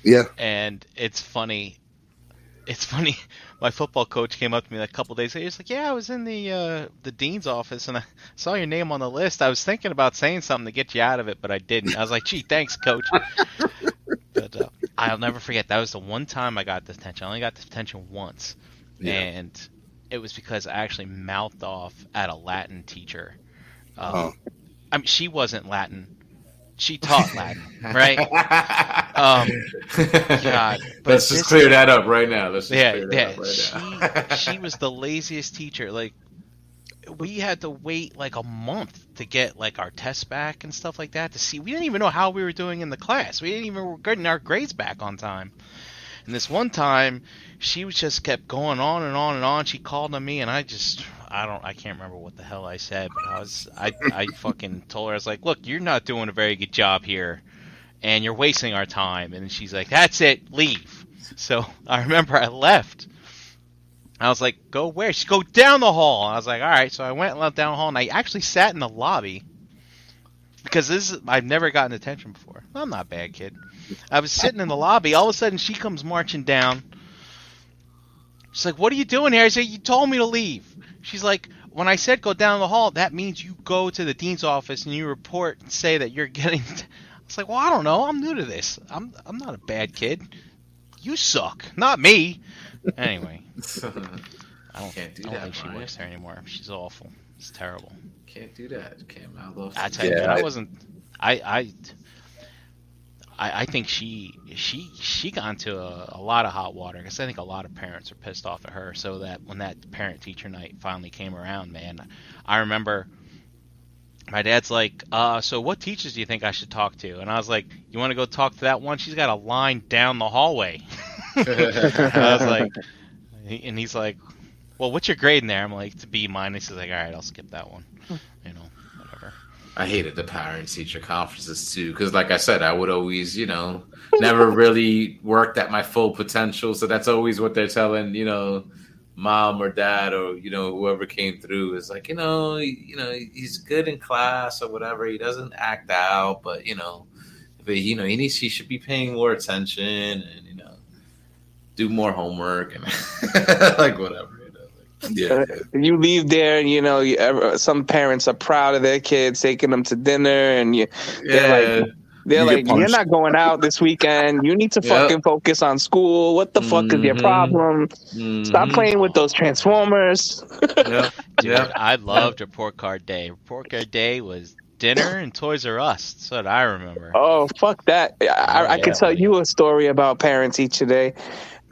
Yeah, and it's funny. It's funny. My football coach came up to me a couple days later. He's like, "Yeah, I was in the uh, the dean's office and I saw your name on the list. I was thinking about saying something to get you out of it, but I didn't." I was like, "Gee, thanks, coach." but uh, I'll never forget. That was the one time I got detention. I only got detention once, Yeah. and it was because I actually mouthed off at a Latin teacher. Um, Oh. I mean, she wasn't Latin. She taught Latin, right? Um, God, but Let's just clear that up right now. Let's just yeah, clear that yeah. up right. She, she was the laziest teacher. Like, we had to wait like a month to get like our tests back and stuff like that to see. We didn't even know how we were doing in the class. We didn't even were getting our grades back on time. And this one time, she was just kept going on and on and on. She called on me, and I just I don't I can't remember what the hell I said, but I was I I fucking told her I was like, look, you're not doing a very good job here, and you're wasting our time. And she's like, that's it, leave. So I remember I left. I was like, go where? She go down the hall. I was like, all right. So I went left down the hall, and I actually sat in the lobby because this is I've never gotten attention before. I'm not a bad kid. I was sitting in the lobby. All of a sudden, she comes marching down. She's like, "What are you doing here?" I said, "You told me to leave." She's like, "When I said go down the hall, that means you go to the dean's office and you report and say that you're getting." I was like, "Well, I don't know. I'm new to this. I'm I'm not a bad kid. You suck, not me." Anyway, I don't, Can't do I don't that, think she Brian. works there anymore. She's awful. It's terrible. Can't do that. Can't mouth off. I tell you, Yeah, I I- wasn't. I I. I, I think she she she got into a, a lot of hot water because I think a lot of parents are pissed off at her. So that when that parent teacher night finally came around, man, I remember my dad's like, uh, so what teachers do you think I should talk to? And I was like, you want to go talk to that one? She's got a line down the hallway. I was like, and he's like, well, what's your grade in there? I'm like, it's a B minus. He's like, all right, I'll skip that one. Hmm. You know, whatever. I hated the parent teacher conferences too, because like I said, I would always, you know, never really worked at my full potential. So that's always what they're telling, you know, mom or dad or you know whoever came through is like, you know, you know, he's good in class or whatever. He doesn't act out, but you know, but you know, he needs he should be paying more attention and you know, do more homework and like whatever. You Yeah, yeah. You leave there, and you know, you ever, some parents are proud of their kids, taking them to dinner, and you, They're like- they're you like, you're not going out this weekend. You need to Yep. fucking focus on school. What the fuck is your Mhm. problem? Stop Mhm. playing with those transformers." Yep. Dude, Yep. I loved report card day. Report card day was dinner and Toys R Us. That's what I remember. Oh fuck that! I, I, I yeah, could tell buddy. you a story about parents each day.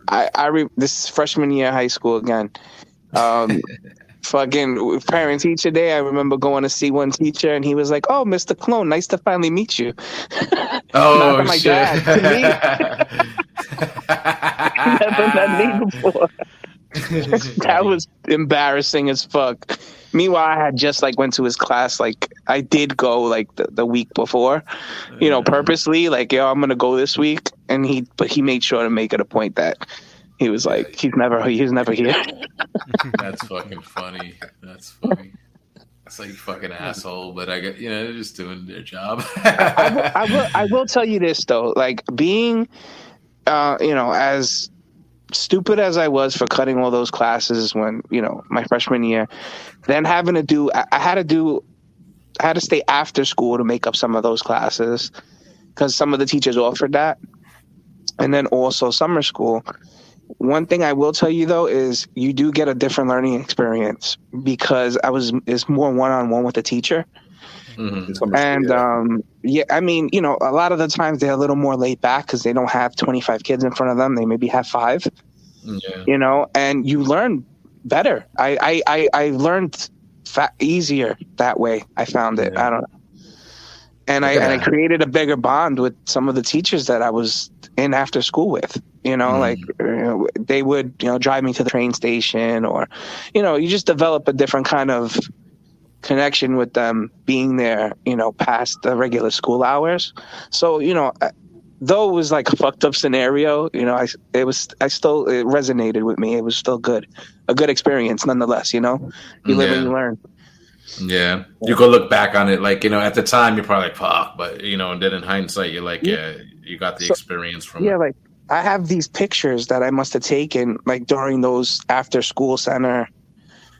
I, I re, this is freshman year of high school again. Um, fucking parents teacher day. I remember going to see one teacher, and he was like, "Oh, Mr. Clone, nice to finally meet you." Oh to my shit! dad, Never met me before. that was embarrassing as fuck. Meanwhile, I had just like went to his class. Like I did go like the, the week before, you know, purposely. Like yo, I'm gonna go this week, and he but he made sure to make it a point that he was like he's never he's never here. That's fucking funny. That's funny. It's like fucking asshole, but I get you know they're just doing their job. I will, I will I will tell you this though, like being, uh, you know, as stupid as I was for cutting all those classes when you know my freshman year, then having to do I, I had to do I had to stay after school to make up some of those classes because some of the teachers offered that, and then also summer school. One thing I will tell you though is you do get a different learning experience because I was it's more one on one with the teacher. Mhm. And yeah. um, yeah, I mean, you know, a lot of the times they're a little more laid back because they don't have 25 kids in front of them. They maybe have five, Yeah. you know, and you learn better. I I I, I learned fa- easier that way. I found it. Yeah. I don't know. And I and I created a bigger bond with some of the teachers that I was in after school with. You know, Mhm. like you know, they would you know drive me to the train station, or you know, you just develop a different kind of connection with them being there, you know, past the regular school hours. So, you know, though it was like a fucked up scenario, you know, I it was I still it resonated with me. It was still good, a good experience nonetheless. You know, you live and you learn. Yeah. You go look back on it, like, you know, at the time you're probably like, fuck, but, you know, and then in hindsight, you're like, yeah, you got the So- experience from Yeah, it. like I have these pictures that I must have taken like during those after school center.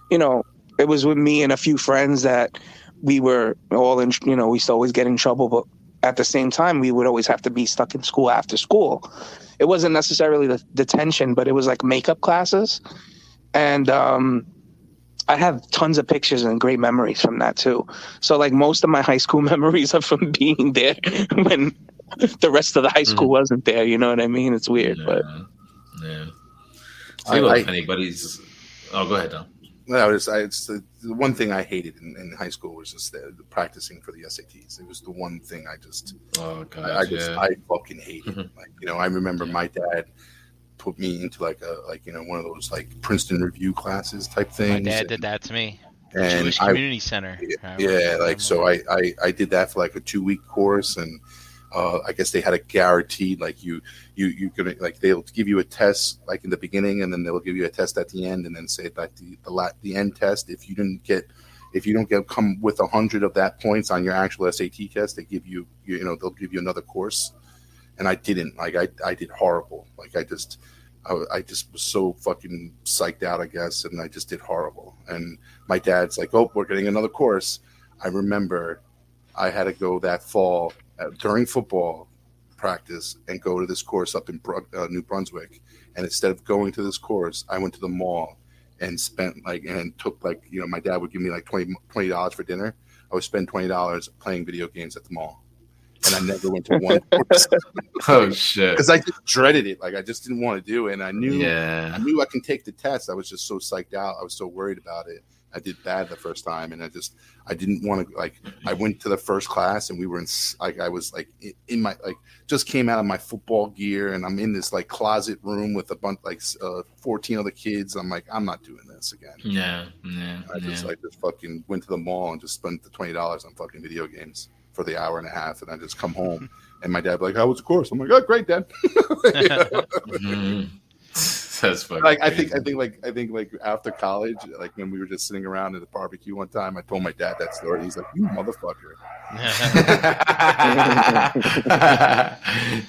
You know, it was with me and a few friends that we were all in. You know, we used to always get in trouble, but at the same time, we would always have to be stuck in school after school. It wasn't necessarily the detention, but it was like makeup classes, and um, I have tons of pictures and great memories from that too. So like most of my high school memories are from being there when the rest of the high school hmm. wasn't there. You know what I mean? It's weird, but yeah. I- See, look, I- if anybody's. Oh, go ahead, Don. No, it's, I, it's the, the one thing I hated in, in high school was just the, the practicing for the SATs. It was the one thing I just, Oh god, I, I just, yeah. I fucking hated. it. Like, you know, I remember my dad put me into like a, like you know, one of those like Princeton review classes type thing. My things. dad did that to me. and Jewish I, Community Center. I yeah, like so I, I I did that for like a two week course, and uh, I guess they had a guaranteed like you you you gonna like they'll give you a test like in the beginning, and then they'll give you a test at the end, and then say that the the la- the end test if you didn't get if you don't get come with a hundred of that points on your actual SAT test, they give you you, know they'll give you another course, and I didn't like I I did horrible like I just. I, I just was so fucking psyched out, I guess, and I just did horrible. And my dad's like, "Oh, we're getting another course." I remember I had to go that fall during football practice and go to this course up in uh, New Brunswick. And instead of going to this course, I went to the mall and spent like and took like you know my dad would give me like 20 dollars for dinner. I would spend twenty dollars playing video games at the mall, and I never went to one course Oh shit. because I just dreaded it. Like I just didn't want to do it, and I knew I knew I can take the test. I was just so psyched out. I was so worried about it. I did bad the first time, and I just I didn't want to like. I went to the first class, and we were in like I was like in- in my like just came out of my football gear, and I'm in this like closet room with a bunch like uh, 14 other kids. I'm like I'm not doing this again. Yeah. Yeah. I just yeah. like just fucking went to the mall and just spent the twenty dollars on fucking video games for the hour and a half, and I just come home. And my dad be like, "How was the course?" I'm like, "Oh, great, dad." Mhm. That's fucking. like I think I think like I think like after college, like when we were just sitting around at the barbecue one time, I told my dad that story. He's like, "You motherfucker!"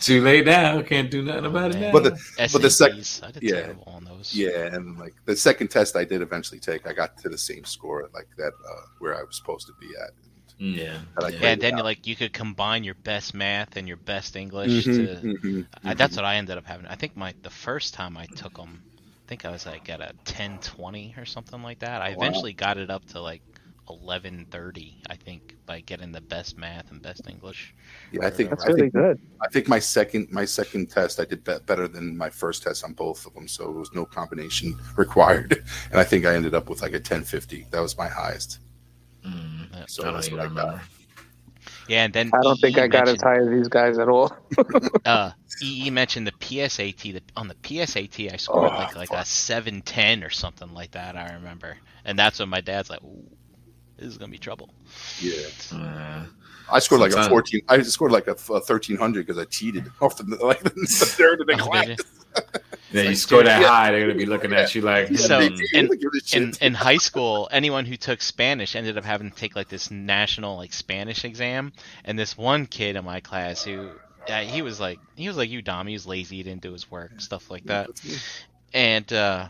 Too late now. Can't do nothing about it now. But the but the sec- SATs, I did yeah. on those. yeah, and like the second test I did eventually take, I got to the same score like that uh, where I was supposed to be at. Yeah. Yeah. Yeah, and then you like you could combine your best math and your best English to. Mhm, mhm, I, mhm. that's what I ended up having. I think my the first time I took them, I think I was like at a 1020 or something like that. I Wow. eventually got it up to like 1130. I think by getting the best math and best English. yeah. I think That's I really think good. I think my second my second test I did be- better than my first test on both of them, so there was no combination required, and I think I ended up with like a 1050. That was my highest. Mm, So Uh, I that's what I remember. Yeah, and then I don't think EE I got as high as these guys at all. uh EE mentioned the PSAT. The, on the PSAT, I scored Oh, like like a 710 or something like that. I remember, and that's when my dad's like, Ooh, "This is gonna be trouble." Yeah. Uh, I scored like a Sometimes- 14. I scored like a, a 1300 because I cheated off the like the third of the class. did you? yeah, you like, score that yeah. high, they're gonna be looking at you like. So, hmm. in- Look at this in in high school, anyone who took Spanish ended up having to take like this national like Spanish exam, and this one kid in my class who. Uh, he was like he was like you, Dom. He was lazy. He didn't do his work, stuff like that. That's. And uh,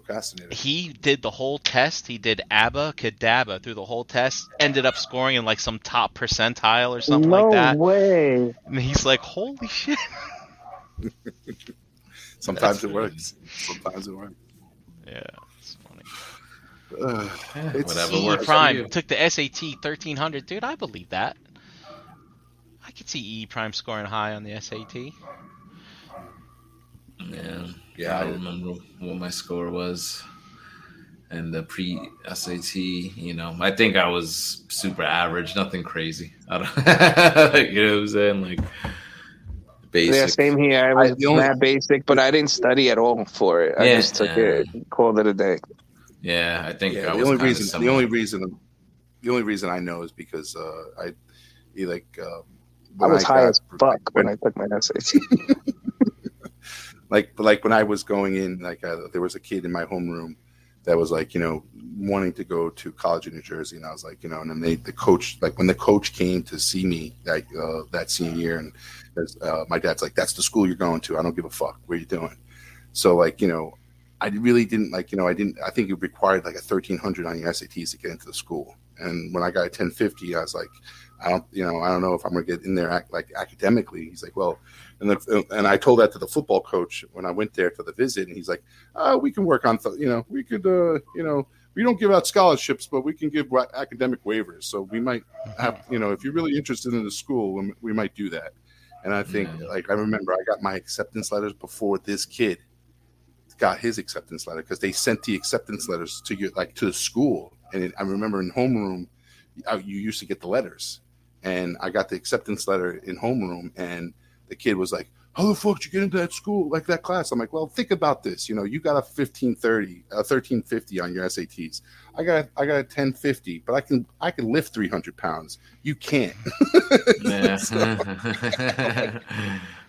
Procrastinator. he did the whole test. He did ABBA Kadabba through the whole test. Ended up scoring in like some top percentile or something no like that. No way. And he's like, "Holy shit!" Sometimes That's it works. Sometimes it works. Yeah, it's funny. Ugh. Yeah, It's- whatever E works Prime you. took the SAT 1300. Dude, I believe that. I could see E Prime scoring high on the SAT. Yeah, Yeah, I I- don't remember what my score was, and the pre SAT. You know, I think I was super average, nothing crazy. I don't, you know what I'm saying? Like basic. Yeah, same here. I was I- the only- basic, but I didn't study at all for it. I Yeah. just took it, called it a day. Yeah, I think Yeah, I the was only kinda reason the only reason the only reason I know is because uh, I he like um, I when was high got- as fuck when I took my SAT. like like when I was going in, like uh, there was a kid in my homeroom that was like you know wanting to go to college in New Jersey, and I was like you know, and then they the coach like when the coach came to see me that uh, that senior year, and uh, my dad's like, that's the school you're going to. I don't give a fuck. What are you doing? So like you know, I really didn't like you know I didn't I think it required like a thirteen hundred on your SATs to get into the school, and when I got a ten fifty, I was like. I don't, you know, I don't know if I'm gonna get in there act, like academically. He's like, well, and the, and I told that to the football coach when I went there to the visit, and he's like, uh, we can work on, th- you know, we could, uh, you know, we don't give out scholarships, but we can give academic waivers. So we might have, you know, if you're really interested in the school, we, we might do that. And I think, like, I remember I got my acceptance letters before this kid got his acceptance letter because they sent the acceptance letters to your like to the school. And it, I remember in homeroom, you used to get the letters, and I got the acceptance letter in homeroom, and the kid was like, "How the fuck did you get into that school like that class?" I'm like, "Well, think about this. You know, you got a 1530, a 1350 on your SATs. I got I got a 1050, but I can I can lift 300 pounds. You can't." Yeah. So-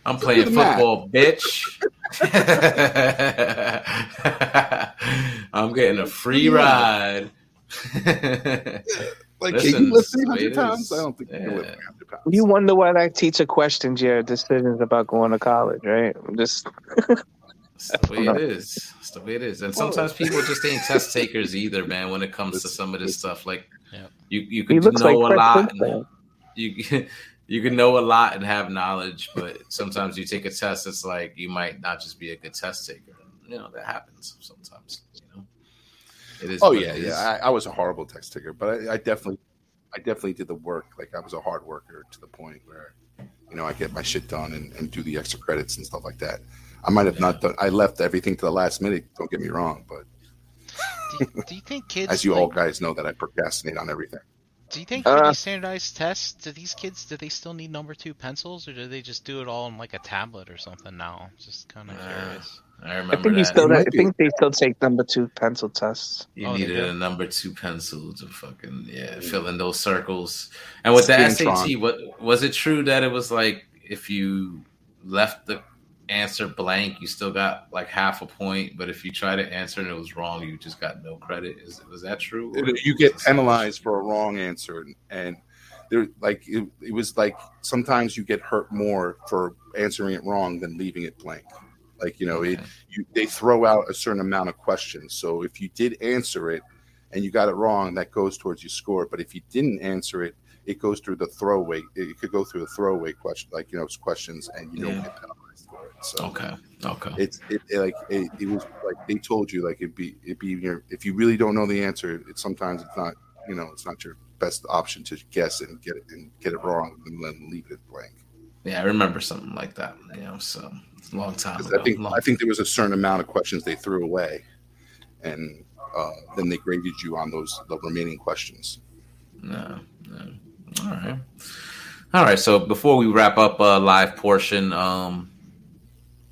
I'm playing math. football, bitch. I'm getting a free ride. Like, Listen, can you lift that's the way 300 it pounds? I don't think you can lift Yeah. 300 pounds. You wonder why that teacher questions your decisions about going to college, right? Just It's the way it is. It's the way it is. And sometimes people just ain't test takers either, man, when it comes to some of this stuff. Like Yep. you you he could looks like know a Fred lot and you you can know a lot and have knowledge, but sometimes you take a test, it's like you might not just be a good test taker. You know, that happens sometimes, you know. It is Oh yeah, it is. yeah. I, I was a horrible text taker, but I, I definitely, I definitely did the work. Like I was a hard worker to the point where, you know, I get my shit done and, and do the extra credits and stuff like that. I might have not done. I left everything to the last minute. Don't get me wrong, but Do you, do you think kids? as you all guys know, that I procrastinate on everything. Do you think for Uh, these standardized tests, do these kids do they still need number two pencils, or do they just do it all on like a tablet or something now? Just kind of Uh, curious. I I remember think you still. I think they still take number two pencil tests. You Oh, needed a number two pencil to fucking yeah, fill in those circles. And with the Scantron. SAT, what was it true that it was like if you left the answer blank, you still got like half a point, but if you try to answer and it was wrong, you just got no credit. Is was that true? Or You get penalized for a wrong answer, and there, like it, it was like sometimes you get hurt more for answering it wrong than leaving it blank. Like you know, it, you, they throw out a certain amount of questions. So if you did answer it and you got it wrong, that goes towards your score. But if you didn't answer it, it goes through the throwaway. It could go through the throwaway question, like you know, it's questions, and you don't get penalized for it. So Okay. Okay. it's it, it like it, it was like they told you like it'd be it'd be your if you really don't know the answer, it sometimes it's not you know it's not your best option to guess and get it and get it wrong and then leave it blank. Yeah, I remember something like that. You know, so it's long time ago. I think Long- I think there was a certain amount of questions they threw away, and uh, then they graded you on those the remaining questions. No, no. All right. All right. So before we wrap up a live portion, um,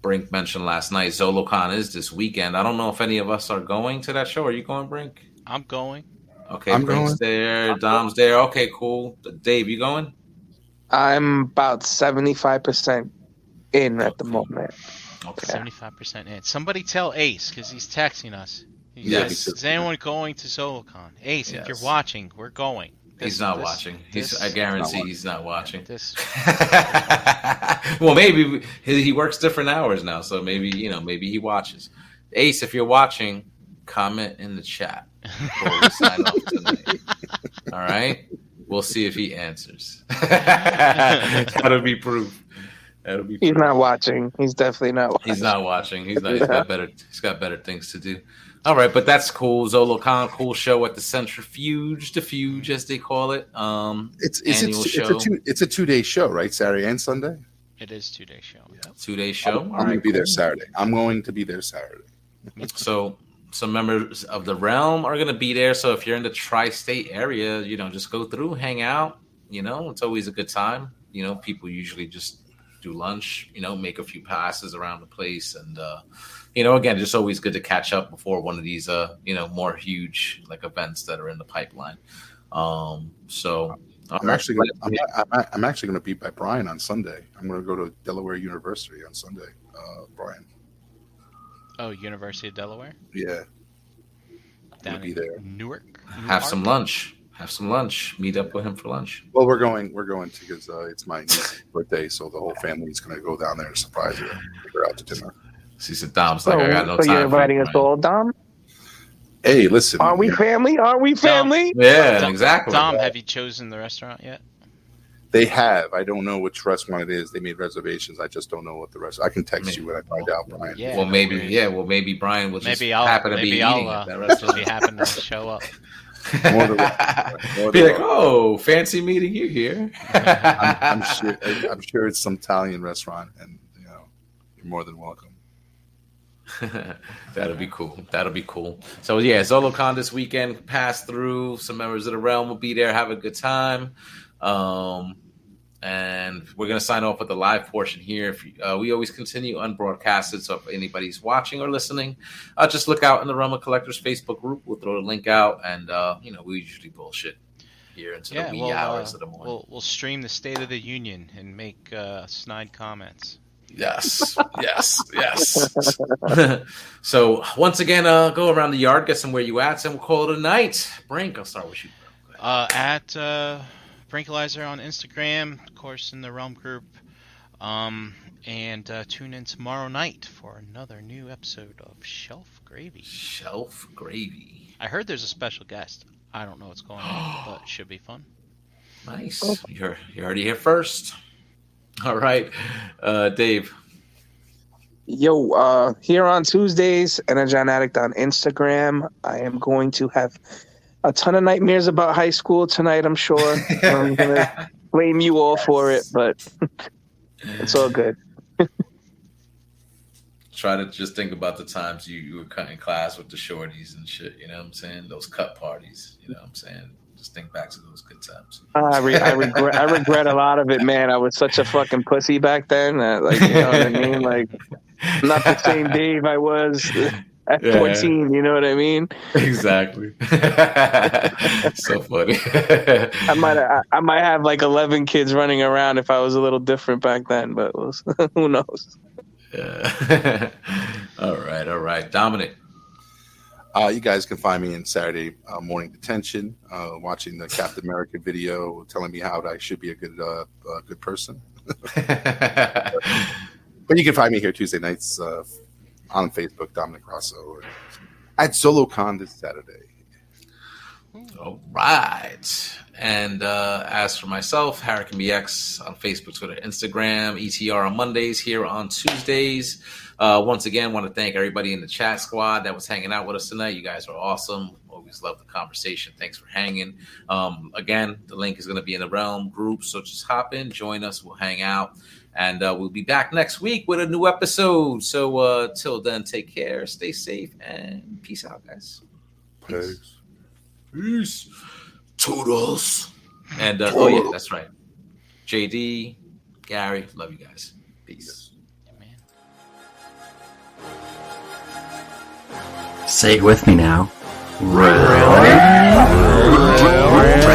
Brink mentioned last night ZoloCon is this weekend. I don't know if any of us are going to that show. Are you going, Brink? I'm going. Okay, I'm Brink's going. there. Dom's there. Okay, cool. Dave, you going? I'm about seventy five percent in at the moment. Okay. Seventy-five percent in. Somebody tell Ace because he's texting us. He Yeah, says, is anyone going to ZoloCon? Ace, if you're watching, we're going. He's not this- watching. He's. this- I guarantee Not he's not watching. This well, maybe he, he works different hours now, so maybe you know, maybe he watches. Ace, if you're watching, comment in the chat before we sign off tonight. All right, we'll see if he answers. That'll be proof. That'll be. He's proof. not watching. He's definitely not watching. He's not watching. He's not. He's got better. He's got better things to do. All right, but that's cool. ZoloCon, cool show at the Centrifuge, the Fuge as they call it. Um, It's it's Annual it's, it's show. a two it's a two day show, right? Saturday and Sunday. it is two day show. Yep. two day show. I'm, All going right, to be there. Saturday. I'm going to be there Saturday. So some members of the realm are going to be there. So if you're in the tri-state area, you know, just go through, hang out. You know, it's always a good time. You know, people usually just do lunch. You know, make a few passes around the place, and uh, you know, again, just always good to catch up before one of these, uh, you know, more huge like events that are in the pipeline. Um, so I'm actually gonna, I'm, I'm, I'm actually going to be by Brian on Sunday. I'm going to go to Delaware University on Sunday. Uh, Brian, Oh, University of Delaware. yeah, Down be there. Newark. have some lunch. Have some lunch. Meet up with him for lunch. Well, we're going. We're going to because uh, it's my niece's birthday, so the whole family is going to go down there and surprise her. Take her out to dinner. She said, "Dom's So, like, I got no so time." you're inviting us all, Dom? Hey, listen. Are we family? Are we family? Yeah, Dom- exactly. Dom, have you chosen the restaurant yet? They have. I don't know which restaurant it is. They made reservations. I just don't know what the rest. I can text you when I find out, Brian. Yeah. well, maybe, yeah. Well, maybe Brian will just Maybe I'll happen to maybe be I'll eating uh, at that just restaurant. be happen to show up. More than. More be than like, oh, fancy meeting you here. I'm, I'm sure. I'm sure it's some Italian restaurant, and you know, you're more than welcome. That'll be cool. That'll be cool. So yeah, ZoloCon this weekend. Pass through. Some members of the realm will be there. Have a good time. Um, and we're gonna sign off with the live portion here. If you, uh, we always continue unbroadcasted, so if anybody's watching or listening, uh, just look out in the Realm of Collectors Facebook group. We'll throw the link out, and uh, you know we usually bullshit here into Yeah, the wee we'll, hours uh, of the morning. we'll we'll stream the State of the Union and make uh, snide comments. Yes, yes, yes. so once again, uh, go around the yard, get some where you at, and we'll call it a night. Brink, I'll start with you. Uh, at Brinkalizer on Instagram, of course, in the Realm group. Um, and uh, tune in tomorrow night for another new episode of Shelf Gravy. Shelf gravy. I heard there's a special guest. I don't know what's going on, but it should be fun. Nice. You're you already here first. All right, uh, Dave. Yo, uh, here on Tuesdays, Energon Addict on Instagram. I am going to have a ton of nightmares about high school tonight, I'm sure. I'm going to blame you all for it, but it's all good. Try to just think about the times you, you were cutting class with the shorties and shit. You know what I'm saying? Those cut parties. You know what I'm saying? Just think back to those good times. I, re- I regret I regret a lot of it, man. I was such a fucking pussy back then. Uh, like, you know what I mean? Like, I'm not the same Dave I was at Yeah. 14. You know what I mean? Exactly. so funny. I might I, I might have like 11 kids running around if I was a little different back then, but we'll- who knows? Yeah. all right, all right. Dominic. Uh, you guys can find me in Saturday uh, morning detention, uh, watching the Captain America video, telling me how I should be a good uh, uh, good person. But you can find me here Tuesday nights uh, on Facebook, Dominic Rosso, at SoloCon this Saturday. All right. And uh, as for myself, Harrican BX on Facebook, Twitter, Instagram, ETR on Mondays, here on Tuesdays. Uh, once again, want to thank everybody in the chat squad that was hanging out with us tonight. You guys are awesome. Always love the conversation. Thanks for hanging. Um, again, the link is going to be in the Realm group, so just hop in, join us. We'll hang out, and uh, we'll be back next week with a new episode. So uh, till then, take care, stay safe, and peace out, guys. Peace. Peace. Toodles. And uh, oh yeah, that's right. JD, Gary, love you guys. Peace. Man. Say it with me now. Round. Round.